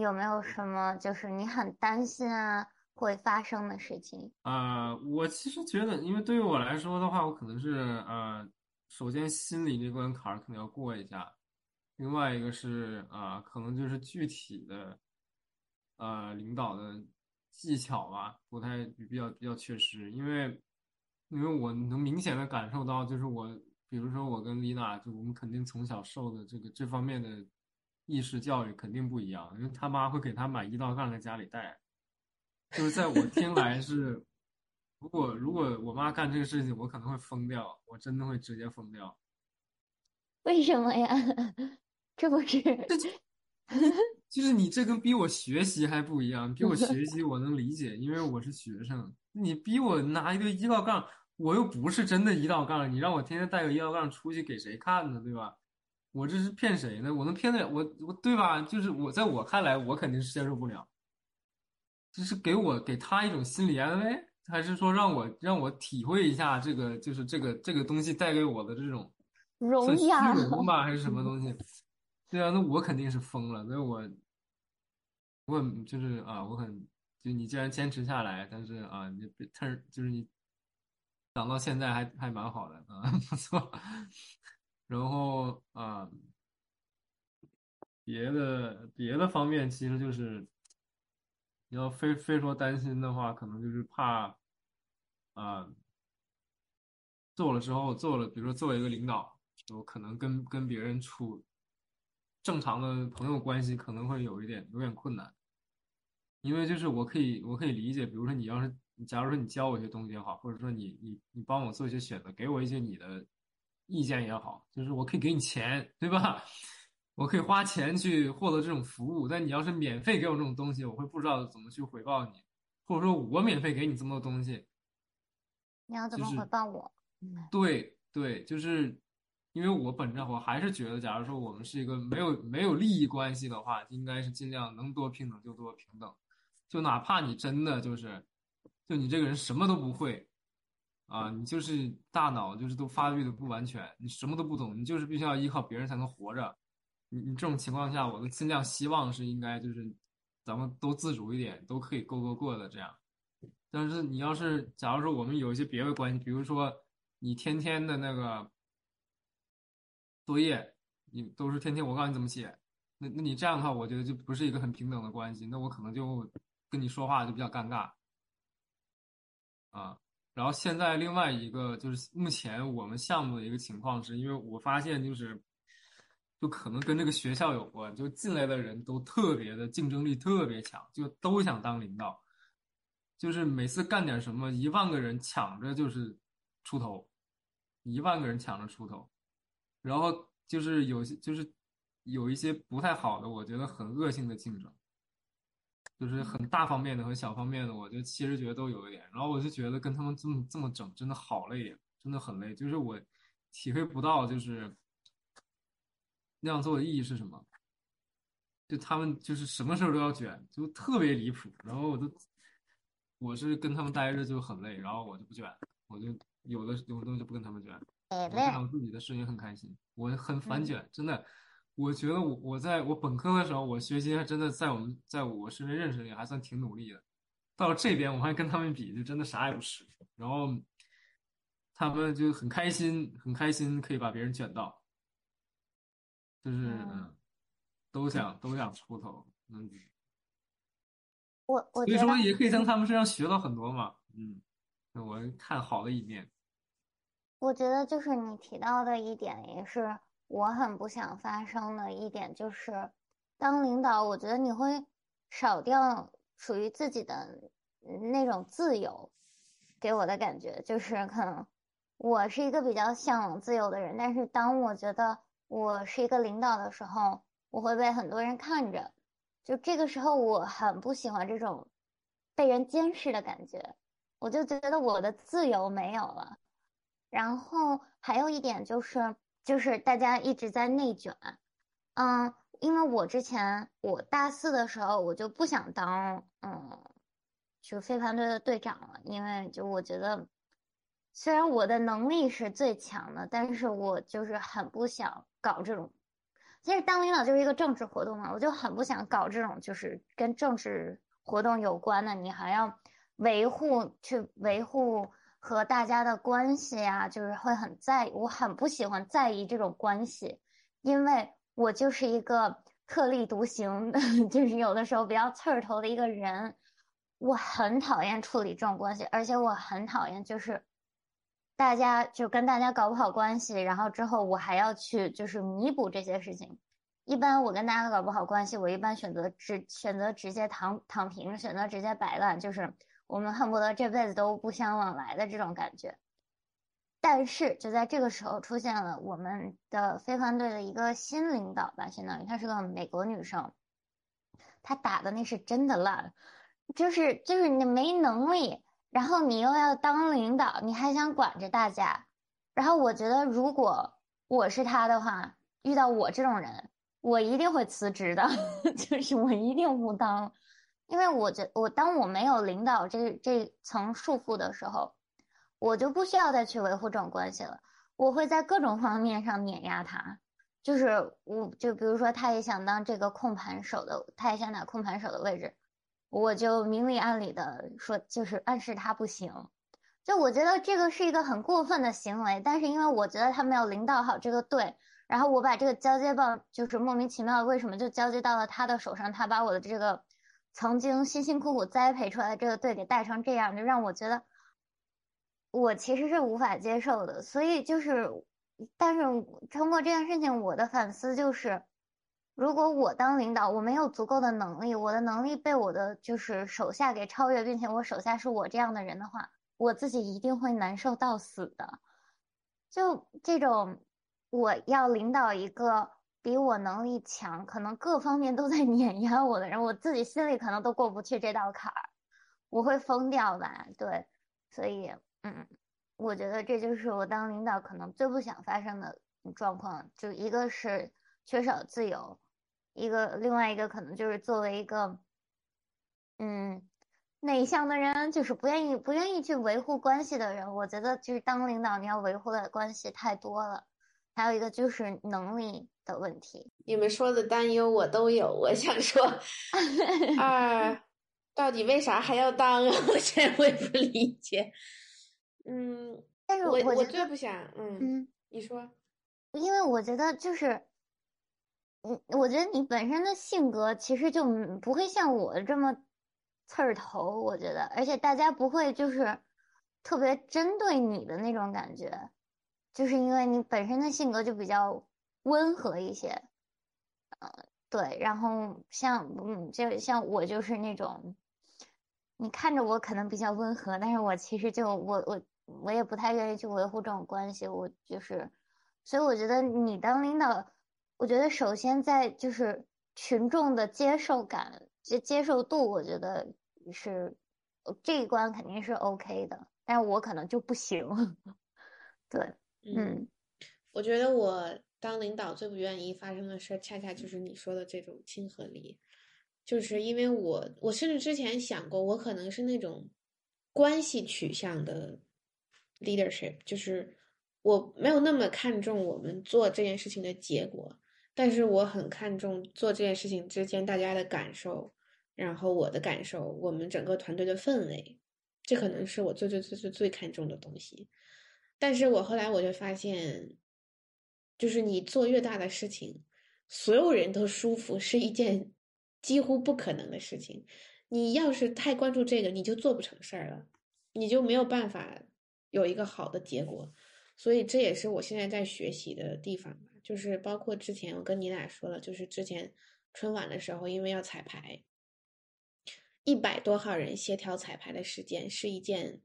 [SPEAKER 1] 有没有什么就是你很担心啊会发生的事情？
[SPEAKER 3] 啊，我其实觉得，因为对于我来说的话，我可能是呃，首先心理这关坎儿肯定要过一下。另外一个是啊，可能就是具体的，呃，领导的技巧吧，不太比较比较缺失，因为因为我能明显的感受到，就是我，比如说我跟丽娜，就我们肯定从小受的这个这方面的意识教育肯定不一样，因为他妈会给他买一道杠在家里带，就是在我听来是，如果如果我妈干这个事情，我可能会疯掉，我真的会直接疯掉。
[SPEAKER 1] 为什么呀？这不是，
[SPEAKER 3] 这就 就是你这跟逼我学习还不一样。逼我学习我能理解，因为我是学生。你逼我拿一个一道杠，我又不是真的一道杠。你让我天天带个一道杠出去给谁看呢？对吧？我这是骗谁呢？我能骗得了我我对吧？就是我在我看来，我肯定是接受不了。这是给我给他一种心理安慰，还是说让我让我体会一下这个就是这个这个东西带给我的这种
[SPEAKER 1] 荣耀
[SPEAKER 3] 吧，还是什么东西？对啊，那我肯定是疯了。那我，我就是啊，我很就你既然坚持下来，但是啊，你他就是你长到现在还还蛮好的啊，不错。然后啊，别的别的方面其实就是，你要非非说担心的话，可能就是怕啊，做了之后做了，比如说作为一个领导，就可能跟跟别人处。正常的朋友关系可能会有一点有点困难，因为就是我可以我可以理解，比如说你要是假如说你教我一些东西也好，或者说你你你帮我做一些选择，给我一些你的意见也好，就是我可以给你钱，对吧？我可以花钱去获得这种服务，但你要是免费给我这种东西，我会不知道怎么去回报你。或者说我免费给你这么多东西，
[SPEAKER 1] 你要怎么回报我？
[SPEAKER 3] 对对，就是因为我本着我还是觉得，假如说我们是一个没有没有利益关系的话，应该是尽量能多平等就多平等，就哪怕你真的就是，就你这个人什么都不会，啊，你就是大脑就是都发育的不完全，你什么都不懂，你就是必须要依靠别人才能活着。你你这种情况下，我都尽量希望是应该就是咱们都自主一点，都可以够够过的这样。但是你要是假如说我们有一些别的关系，比如说你天天的那个作业，你都是天天我告诉你怎么写，那那你这样的话，我觉得就不是一个很平等的关系，那我可能就跟你说话就比较尴尬啊。然后现在另外一个就是目前我们项目的一个情况是，因为我发现就是，就可能跟这个学校有关，就进来的人都特别的竞争力特别强，就都想当领导，就是每次干点什么，一万个人抢着就是出头，一万个人抢着出头，然后就是有些就是有一些不太好的，我觉得很恶性的竞争。就是很大方面的和小方面的，我就其实觉得都有一点。然后我就觉得跟他们这么这么整，真的好累呀，真的很累。就是我体会不到，就是那样做的意义是什么。就他们就是什么事儿都要卷，就特别离谱。然后我就我是跟他们待着就很累，然后我就不卷，我就有的有的东西就不跟他们卷，
[SPEAKER 1] 累
[SPEAKER 3] 我干我自己的事情很开心，我很反
[SPEAKER 1] 嗯
[SPEAKER 3] 卷，真的。我觉得我我在我本科的时候，我学习还真的在我们在我身边认识的人还算挺努力的。到了这边，我还跟他们比，就真的啥也不是。然后他们就很开心，很开心可以把别人卷到，就是都想都想出头，嗯，
[SPEAKER 1] 我我
[SPEAKER 3] 所以说也可以从他们身上学到很多嘛，嗯，我看好的一面，
[SPEAKER 1] 我觉得就是你提到的一点，也是我很不想发生的一点，就是当领导，我觉得你会少掉属于自己的那种自由，给我的感觉就是可能我是一个比较向往自由的人，但是当我觉得我是一个领导的时候，我会被很多人看着，就这个时候我很不喜欢这种被人监视的感觉，我就觉得我的自由没有了。然后还有一点就是，就是大家一直在内卷，嗯，因为我之前我大四的时候我就不想当嗯，就飞盘队的队长了，因为就我觉得，虽然我的能力是最强的，但是我就是很不想搞这种，其实当领导就是一个政治活动嘛，我就很不想搞这种就是跟政治活动有关的，你还要维护去维护。和大家的关系啊，就是会很在意，我很不喜欢在意这种关系，因为我就是一个特立独行，就是有的时候比较刺儿头的一个人，我很讨厌处理这种关系，而且我很讨厌就是大家就跟大家搞不好关系，然后之后我还要去就是弥补这些事情。一般我跟大家搞不好关系，我一般选择直选择直接躺躺平，选择直接摆烂，就是。我们恨不得这辈子都不相往来的这种感觉，但是就在这个时候出现了我们的飞盘队的一个新领导吧，相当于她是个美国女生，她打的那是真的烂，就是就是你没能力，然后你又要当领导，你还想管着大家，然后我觉得如果我是她的话，遇到我这种人，我一定会辞职的，就是我一定不当。因为我觉我当我没有领导这这层束缚的时候，我就不需要再去维护这种关系了。我会在各种方面上碾压他，就是我就比如说他也想当这个控盘手的，他也想打控盘手的位置，我就明里暗里的说，就是暗示他不行。就我觉得这个是一个很过分的行为，但是因为我觉得他没有领导好这个队，然后我把这个交接棒就是莫名其妙为什么就交接到了他的手上，他把我的这个。曾经辛辛苦苦栽培出来的这个队给带成这样，就让我觉得我其实是无法接受的。所以就是，但是通过这件事情，我的反思就是，如果我当领导，我没有足够的能力，我的能力被我的就是手下给超越，并且我手下是我这样的人的话，我自己一定会难受到死的。就这种，我要领导一个。比我能力强，可能各方面都在 碾压我的人，我自己心里可能都过不去这道坎儿。我会疯掉吧？对，所以嗯，我觉得这就是我当领导可能最不想发生的状况，就一个是缺少自由，一个另外一个可能就是作为一个嗯内向的人，就是不愿意不愿意去维护关系的人，我觉得就是当领导你要维护的关系太多了，还有一个就是能力的问题。
[SPEAKER 2] 你们说的担忧我都有，我想说，二，到底为啥还要当啊？我现在我也不理解。嗯，
[SPEAKER 1] 但是
[SPEAKER 2] 我我最不想，嗯，
[SPEAKER 1] 嗯。
[SPEAKER 2] 你说，
[SPEAKER 1] 因为我觉得就是，嗯，我觉得你本身的性格其实就嗯不会像我这么刺儿头，我觉得，而且大家不会就是特别针对你的那种感觉，就是因为你本身的性格就比较温和一些，呃，对，然后像嗯，就像我就是那种，你看着我可能比较温和，但是我其实就我我我也不太愿意去维护这种关系，我就是，所以我觉得你当领导，我觉得首先在就是群众的接受感、接接受度，我觉得是呃这一关肯定是 OK 的，但是我可能就不行，对，嗯。
[SPEAKER 2] 我觉得我当领导最不愿意发生的事，恰恰就是你说的这种亲和力，就是因为我，我甚至之前想过，我可能是那种关系取向的 leadership，就是我没有那么看重我们做这件事情的结果，但是我很看重做这件事情之间大家的感受，然后我的感受，我们整个团队的氛围，这可能是我最最最最最看重的东西。但是我后来我就发现，就是你做越大的事情，所有人都舒服是一件几乎不可能的事情。你要是太关注这个，你就做不成事儿了，你就没有办法有一个好的结果。所以这也是我现在在学习的地方吧，就是包括之前我跟你俩说了，就是之前春晚的时候，因为要彩排，一百多号人协调彩排的时间是一件，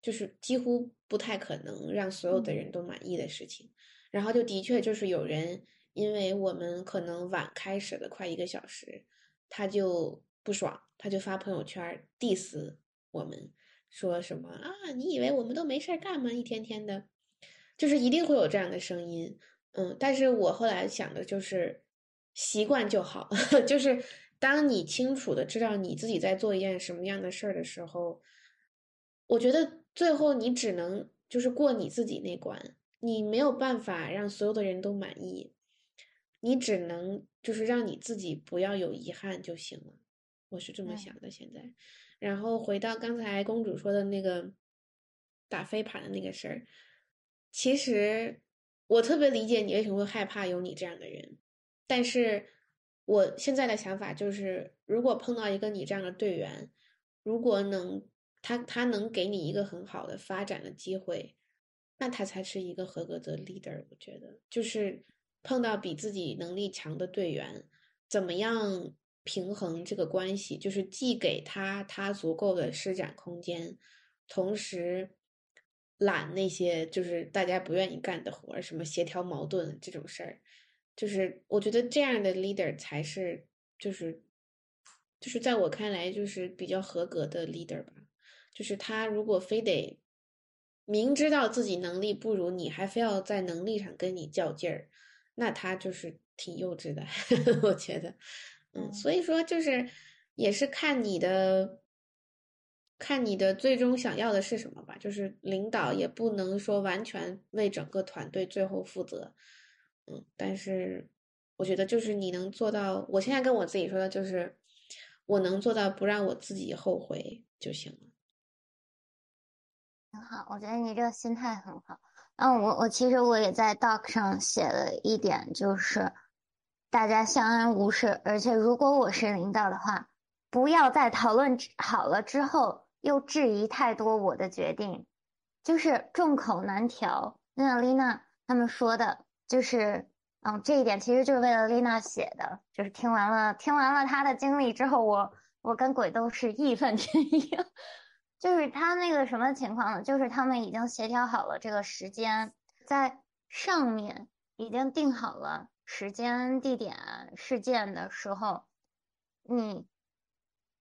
[SPEAKER 2] 就是几乎不太可能让所有的人都满意的事情。然后就的确就是有人，因为我们可能晚开始了快一个小时，他就不爽，他就发朋友圈 diss 我们，说什么啊？你以为我们都没事儿干吗？一天天的，就是一定会有这样的声音。嗯，但是我后来想的就是习惯就好，就是当你清楚的知道你自己在做一件什么样的事儿的时候，我觉得最后你只能就是过你自己那关，你没有办法让所有的人都满意，你只能就是让你自己不要有遗憾就行了。我是这么
[SPEAKER 1] 嗯
[SPEAKER 2] 想的，现在。然后回到刚才公主说的那个打飞盘的那个事儿，其实我特别理解你为什么会害怕有你这样的人，但是我现在的想法就是，如果碰到一个你这样的队员，如果能他他能给你一个很好的发展的机会，那他才是一个合格的 leader。我觉得就是碰到比自己能力强的队员，怎么样平衡这个关系，就是既给他他足够的施展空间，同时揽那些就是大家不愿意干的活儿，什么协调矛盾这种事儿，就是我觉得这样的 leader 才是就是就是在我看来就是比较合格的 leader 吧。就是他如果非得明知道自己能力不如你，还非要在能力上跟你较劲儿，那他就是挺幼稚的，我觉得。嗯，所以说就是也是看你的，看你的最终想要的是什么吧。就是领导也不能说完全为整个团队最后负责，嗯，但是我觉得就是你能做到，我现在跟我自己说的就是，我能做到不让我自己后悔就行了。
[SPEAKER 1] 挺好，我觉得你这个心态很好。嗯，我我其实我也在 doc 上写了一点，就是大家相安无事，而且如果我是领导的话，不要在讨论好了之后又质疑太多我的决定，就是众口难调。就像丽娜他们说的，就是嗯，这一点其实就是为了丽娜写的，就是听完了听完了她的经历之后，我我跟鬼都是义愤填膺。就是他那个什么情况呢？就是他们已经协调好了这个时间，在上面已经定好了时间、地点、事件的时候，你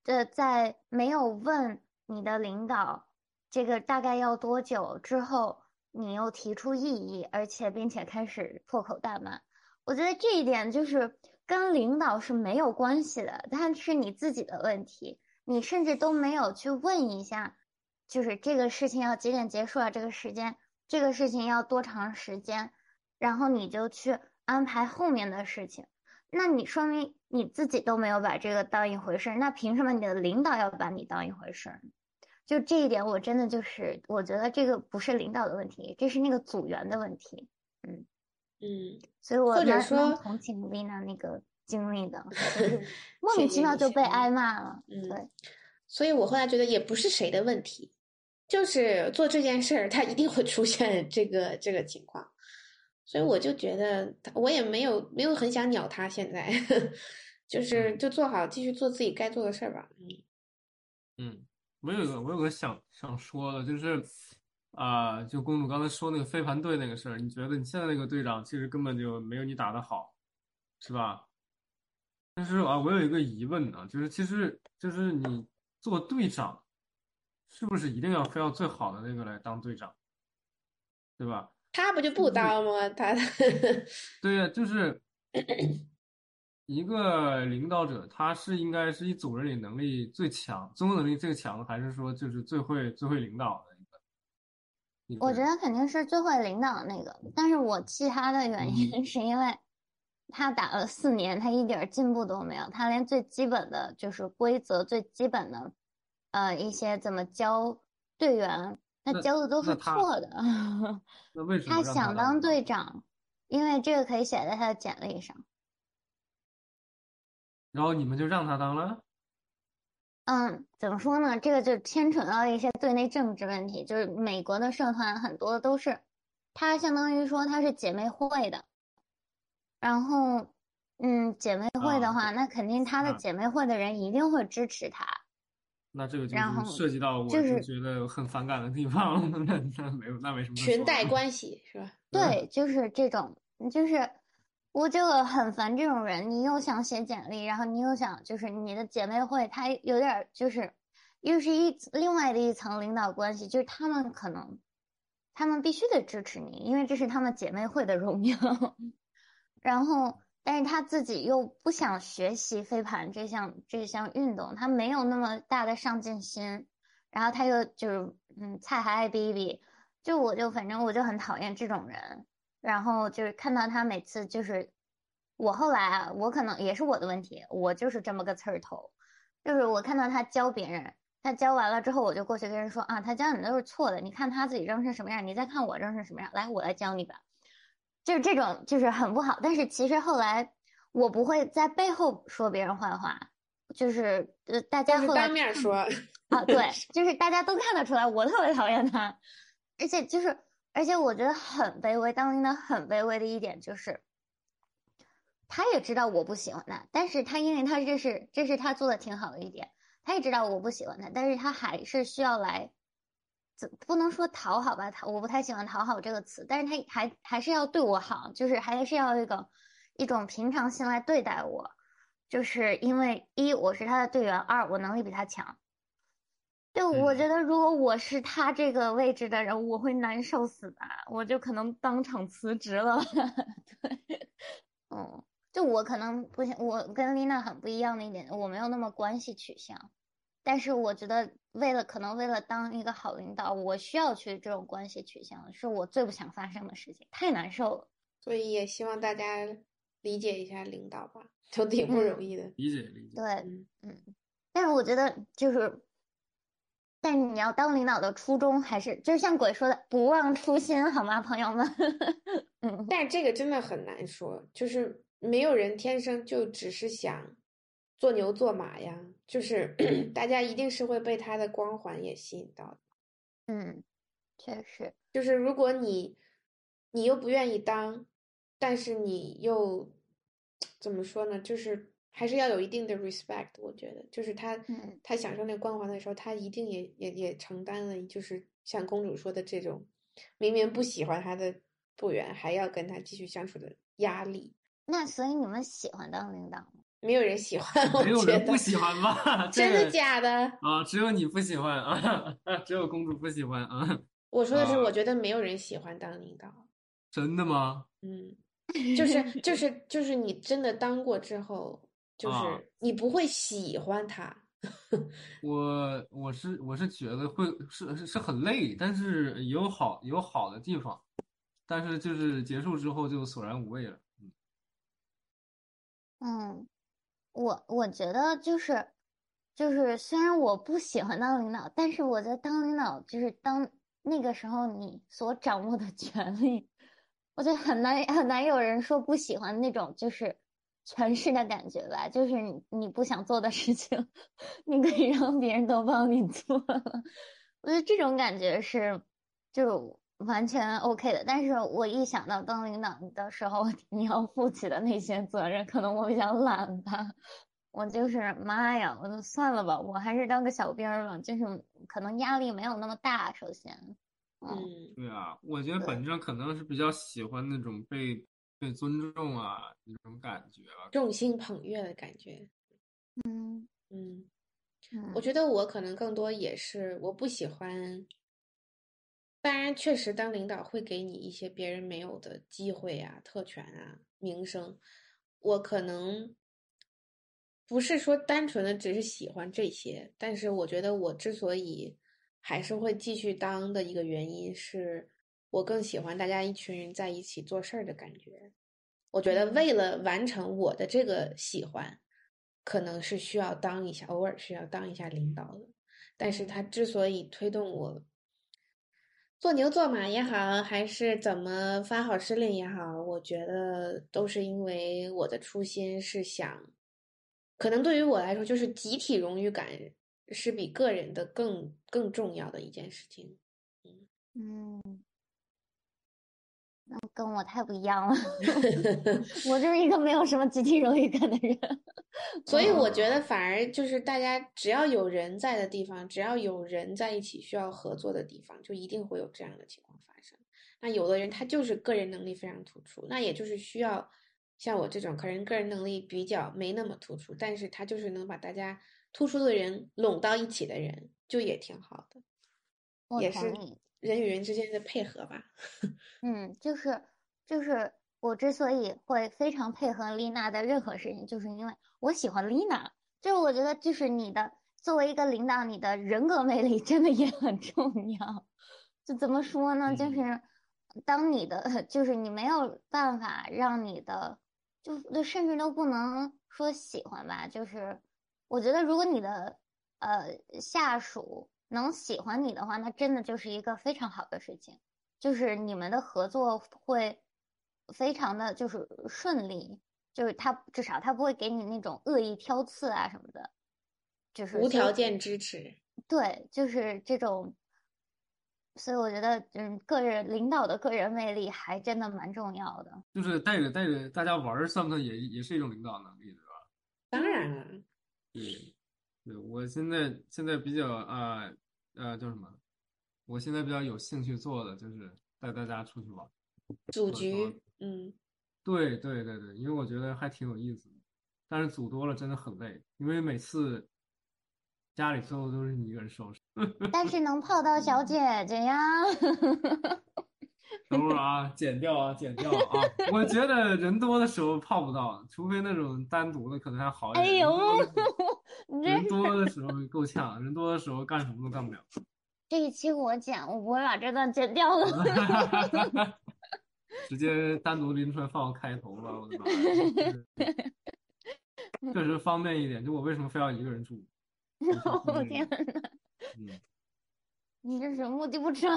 [SPEAKER 1] 呃，在没有问你的领导这个大概要多久之后，你又提出异议，而且并且开始破口大骂，我觉得这一点就是跟领导是没有关系的，但是你自己的问题，你甚至都没有去问一下，就是这个事情要几点结束啊？这个时间，这个事情要多长时间？然后你就去安排后面的事情。那你说明你自己都没有把这个当一回事儿，那凭什么你的领导要把你当一回事儿？就这一点，我真的就是我觉得这个不是领导的问题，这是那个组员的问题。嗯
[SPEAKER 2] 嗯，
[SPEAKER 1] 所以我
[SPEAKER 2] 或者
[SPEAKER 1] 蛮
[SPEAKER 2] 说
[SPEAKER 1] 蛮同情丽娜那个经历的，就是莫名其妙就被挨骂了。
[SPEAKER 2] 嗯
[SPEAKER 1] 对，
[SPEAKER 2] 所以我后来觉得也不是谁的问题，就是做这件事儿，他一定会出现这个这个情况，所以我就觉得我也没有没有很想鸟他，现在 就是就做好继续做自己该做的事儿吧。嗯
[SPEAKER 3] 嗯，我有个我有个想想说的，就是啊、就公主刚才说那个飞盘队那个事儿，你觉得你现在那个队长其实根本就没有你打的好，是吧？但是啊，我有一个疑问呢，就是其实就是你做队长，是不是一定要非要最好的那个来当队长，对吧？
[SPEAKER 2] 他不就不当吗？他
[SPEAKER 3] 对呀，就是一个领导者，他是应该是一组人里能力最强、综合能力最强的，还是说就是最会最会领导的一个？
[SPEAKER 1] 我觉得肯定是最会领导的那个，但是我其他的原因是因为他打了四年，他一点儿进步都没有，他连最基本的就是规则、最基本的呃一些怎么教队员，他教的都是错的。
[SPEAKER 3] 那为什么
[SPEAKER 1] 他
[SPEAKER 3] 让
[SPEAKER 1] 想当
[SPEAKER 3] 当
[SPEAKER 1] 队长，因为这个可以写在他的简历上。
[SPEAKER 3] 然后你们就让他当了？
[SPEAKER 1] 嗯，怎么说呢？这个就牵扯到一些队内政治问题。就是美国的社团很多都是，它相当于说它是姐妹会的，然后，嗯，姐妹会的
[SPEAKER 3] 啊
[SPEAKER 1] 话，那肯定他的
[SPEAKER 3] 啊
[SPEAKER 1] 姐妹会的人一定会支持他。
[SPEAKER 3] 那这个涉及到我
[SPEAKER 1] 就
[SPEAKER 3] 就是觉得很反感的地方，那那没有那没什么
[SPEAKER 2] 裙带关系是吧？
[SPEAKER 1] 对，就是这种，就是我就很烦这种人。你又想写简历，然后你又想就是你的姐妹会，他有点儿就是又是一另外的一层领导关系，就是他们可能他们必须得支持你，因为这是他们姐妹会的荣耀。然后，但是他自己又不想学习飞盘这项这项运动，他没有那么大的上进心，然后他又就是嗯，菜还爱逼逼，就我就反正我就很讨厌这种人，然后就是看到他每次就是我后来啊，我可能也是我的问题，我就是这么个刺儿头，就是我看到他教别人，他教完了之后，我就过去跟人说啊，他教你都是错的，你看他自己扔成什么样，你再看我扔成什么样，来，我来教你吧。就是这种，就是很不好。但是其实后来我不会在背后说别人坏话，就是呃，大家
[SPEAKER 2] 就是
[SPEAKER 1] 后来
[SPEAKER 2] 当面说，
[SPEAKER 1] 啊，对，就是大家都看得出来，我特别讨厌他，而且就是，而且我觉得很卑微，当领导很卑微的一点就是，他也知道我不喜欢他，但是他因为他这是这是他做的挺好的一点，他也知道我不喜欢他，但是他还是需要来，怎不能说讨好吧，讨我不太喜欢讨好这个词，但是他还还是要对我好，就是还是要一个一种平常心来对待我，就是因为一我是他的队员，二我能力比他强。就我
[SPEAKER 3] 嗯
[SPEAKER 1] 觉得，如果我是他这个位置的人，我会难受死的，我就可能当场辞职了。对，嗯，就我可能不行，我跟丽娜很不一样的一点，我没有那么关系取向，但是我觉得为了可能为了当一个好领导，我需要去这种关系取向，是我最不想发生的事情，太难受了。
[SPEAKER 2] 所以也希望大家理解一下领导吧，都挺不容易的。
[SPEAKER 3] 理解理解。
[SPEAKER 1] 对，
[SPEAKER 2] 嗯，
[SPEAKER 1] 嗯，但是我觉得就是，但你要当领导的初衷还是，就是像鬼说的，不忘初心，好吗，朋友们？嗯，
[SPEAKER 2] 但是这个真的很难说，就是没有人天生就只是想做牛做马呀，就是 大家一定是会被他的光环也吸引到的。
[SPEAKER 1] 嗯，确实，
[SPEAKER 2] 就是如果你你又不愿意当，但是你又怎么说呢？就是还是要有一定的 respect。我觉得，就是他
[SPEAKER 1] 嗯
[SPEAKER 2] 他享受那个光环的时候，他一定也也也承担了，就是像公主说的这种，明明不喜欢他的部员，还要跟他继续相处的压力。
[SPEAKER 1] 那所以你们喜欢当领导吗？
[SPEAKER 2] 没有人喜欢，
[SPEAKER 3] 没有人不喜欢吧？
[SPEAKER 2] 真的假的？
[SPEAKER 3] 啊，只有你不喜欢啊，只有公主不喜欢啊，
[SPEAKER 2] 我说的是，
[SPEAKER 3] 啊
[SPEAKER 2] 我觉得没有人喜欢当领导。
[SPEAKER 3] 真的吗？
[SPEAKER 2] 嗯，就是就是就是你真的当过之后，就
[SPEAKER 3] 啊
[SPEAKER 2] 是你不会喜欢他。
[SPEAKER 3] 我我是我是觉得会是是是很累，但是也有好有好的地方，但是就是结束之后就索然无味了。嗯
[SPEAKER 1] 嗯，我我觉得就是就是，虽然我不喜欢当领导，但是我觉得当领导就是当那个时候你所掌握的权利，我觉得很难很难有人说不喜欢那种就是权势的感觉吧，就是你你不想做的事情，你可以让别人都帮你做。了，我觉得这种感觉是就完全 OK 的。但是我一想到当领导的时候，你要负起的那些责任，可能我比较懒吧。我就是妈呀，我就算了吧，我还是当个小兵儿吧，就是可能压力没有那么大。首先，嗯
[SPEAKER 2] 嗯
[SPEAKER 3] 对啊，我觉得本质上可能是比较喜欢那种被被尊重啊那种感觉吧。
[SPEAKER 2] 众星捧月的感觉。
[SPEAKER 1] 嗯
[SPEAKER 2] 嗯，
[SPEAKER 1] 嗯，
[SPEAKER 2] 我觉得我可能更多也是我不喜欢。当然，确实当领导会给你一些别人没有的机会啊、特权啊、名声。我可能不是说单纯的只是喜欢这些，但是我觉得我之所以还是会继续当的一个原因是，我更喜欢大家一群人在一起做事儿的感觉。我觉得为了完成我的这个喜欢，可能是需要当一下，偶尔需要当一下领导的。但是他之所以推动我做牛做马也好，还是怎么发号施令也好，我觉得都是因为我的初心是想，可能对于我来说，就是集体荣誉感是比个人的更更重要的一件事情。
[SPEAKER 1] 嗯，嗯跟我太不一样了，我就是一个没有什么集体荣誉感的人。
[SPEAKER 2] 所以我
[SPEAKER 3] 嗯
[SPEAKER 2] 觉得，反而就是大家只要有人在的地方，只要有人在一起需要合作的地方，就一定会有这样的情况发生。那有的人他就是个人能力非常突出，那也就是需要像我这种可能个人能力比较没那么突出，但是他就是能把大家突出的人拢到一起的人，就也挺好的，
[SPEAKER 1] 我
[SPEAKER 2] 也是。人与人之间的配合吧。
[SPEAKER 1] 嗯，就是就是我之所以会非常配合丽娜的任何事情，就是因为我喜欢丽娜。就是我觉得，就是你的作为一个领导，你的人格魅力真的也很重要。就怎么说呢？就
[SPEAKER 3] 嗯
[SPEAKER 1] 是当你的就是你没有办法让你的，就就甚至都不能说喜欢吧。就是我觉得，如果你的呃下属能喜欢你的话，那真的就是一个非常好的事情。就是你们的合作会非常的就是顺利，就是他至少他不会给你那种恶意挑刺啊什么的，就是
[SPEAKER 2] 无条件支持。
[SPEAKER 1] 对，就是这种，所以我觉得嗯，个人领导的个人魅力还真的蛮重要的。
[SPEAKER 3] 就是带着带着大家玩儿，算不算也也是一种领导能力，对吧？
[SPEAKER 2] 当然了，
[SPEAKER 3] 对，对，我现在现在比较啊呃叫什么？我现在比较有兴趣做的就是带大家出去玩。
[SPEAKER 2] 组局，嗯。
[SPEAKER 3] 对对对对，因为我觉得还挺有意思的，但是组多了真的很累，因为每次家里最后都是你一个人收拾。
[SPEAKER 1] 但是能泡到小姐姐呀，
[SPEAKER 3] 等会儿啊，剪掉啊，剪掉啊！我觉得人多的时候泡不到，除非那种单独的可能还好一点。
[SPEAKER 1] 哎呦你这
[SPEAKER 3] 人多的时 候够呛，人多的时候干什么都干不了。
[SPEAKER 1] 这一期我剪，我不会把这段剪掉的。
[SPEAKER 3] 直接单独拎出来放开头吧，我的妈呀！确实方便一点，就我为什么非要一个人住？
[SPEAKER 1] 我天呐，
[SPEAKER 3] 嗯，
[SPEAKER 1] 你这是目的不纯。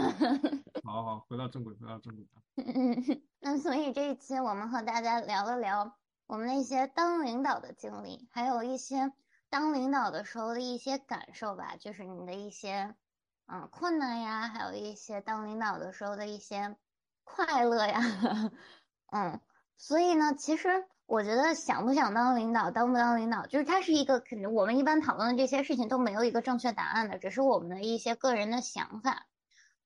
[SPEAKER 3] 好好，回到正轨，回到正轨啊。
[SPEAKER 1] 嗯，那所以这一期我们和大家聊了聊我们那些当领导的经历，还有一些当领导的时候的一些感受吧，就是你的一些嗯困难呀，还有一些当领导的时候的一些快乐呀，嗯，所以呢，其实我觉得想不想当领导，当不当领导，就是它是一个肯定我们一般讨论的这些事情都没有一个正确答案的，只是我们的一些个人的想法。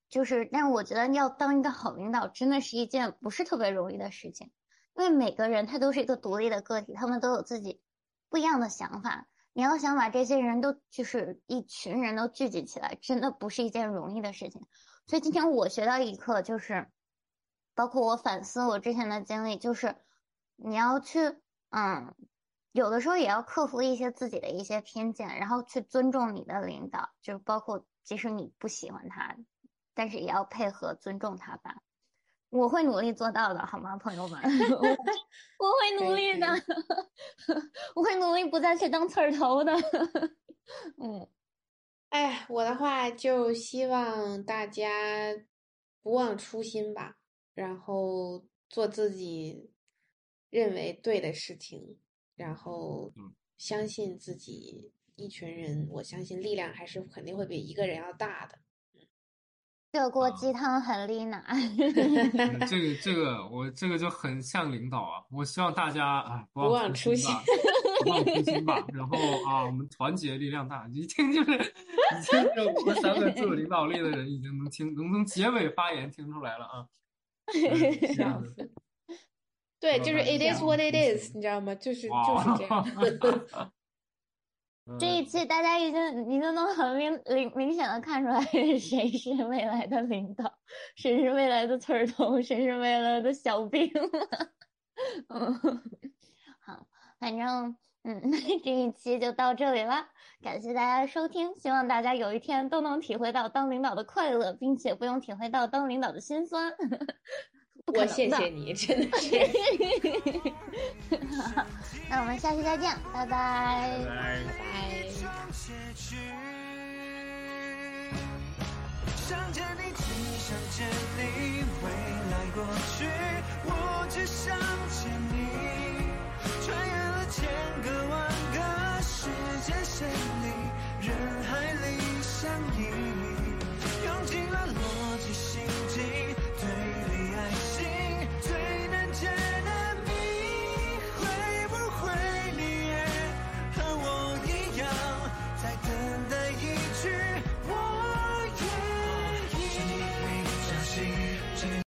[SPEAKER 1] 就是，但我觉得要当一个好领导，真的是一件不是特别容易的事情，因为每个人他都是一个独立的个体，他们都有自己不一样的想法。你要想把这些人都就是一群人都聚集起来，真的不是一件容易的事情。所以今天我学到一课，就是包括我反思我之前的经历，就是你要去，嗯，有的时候也要克服一些自己的一些偏见，然后去尊重你的领导，就是包括即使你不喜欢他，但是也要配合尊重他吧。我会努力做到的，好吗，朋友们？我会努力的，我会努力不再去当刺儿头的。嗯，
[SPEAKER 2] 哎，我的话就希望大家不忘初心吧，然后做自己认为对的事情，然后相信自己。一群人，我相信力量还是肯定会比一个人要大的。
[SPEAKER 1] 这锅鸡汤很丽娜，
[SPEAKER 3] 这个这个我这个就很像领导啊！我希望大家 啊
[SPEAKER 2] 不忘初心，
[SPEAKER 3] 不忘初心吧。然后啊，我们团结力量大，一听就是已经这我们三个最有领导力的人，已经能听能从结尾发言听出来了啊。
[SPEAKER 2] 笑死！对，就是 it is what it is，你知道吗？就是就是这样。
[SPEAKER 1] 这一期大家已经已经能很明明明显的看出来谁是未来的领导，谁是未来的刺儿头，谁是未来的小兵了。嗯，好，反正 嗯，这一期就到这里了，感谢大家的收听，希望大家有一天都能体会到当领导的快乐，并且不用体会到当领导的辛酸。
[SPEAKER 2] 我谢谢你，真的是。
[SPEAKER 1] 那我们下期再见，拜
[SPEAKER 3] 拜。
[SPEAKER 2] 拜拜。想见你，只想见你，未来过去，我只想见你。千个万个时间线里人海里相依用尽了逻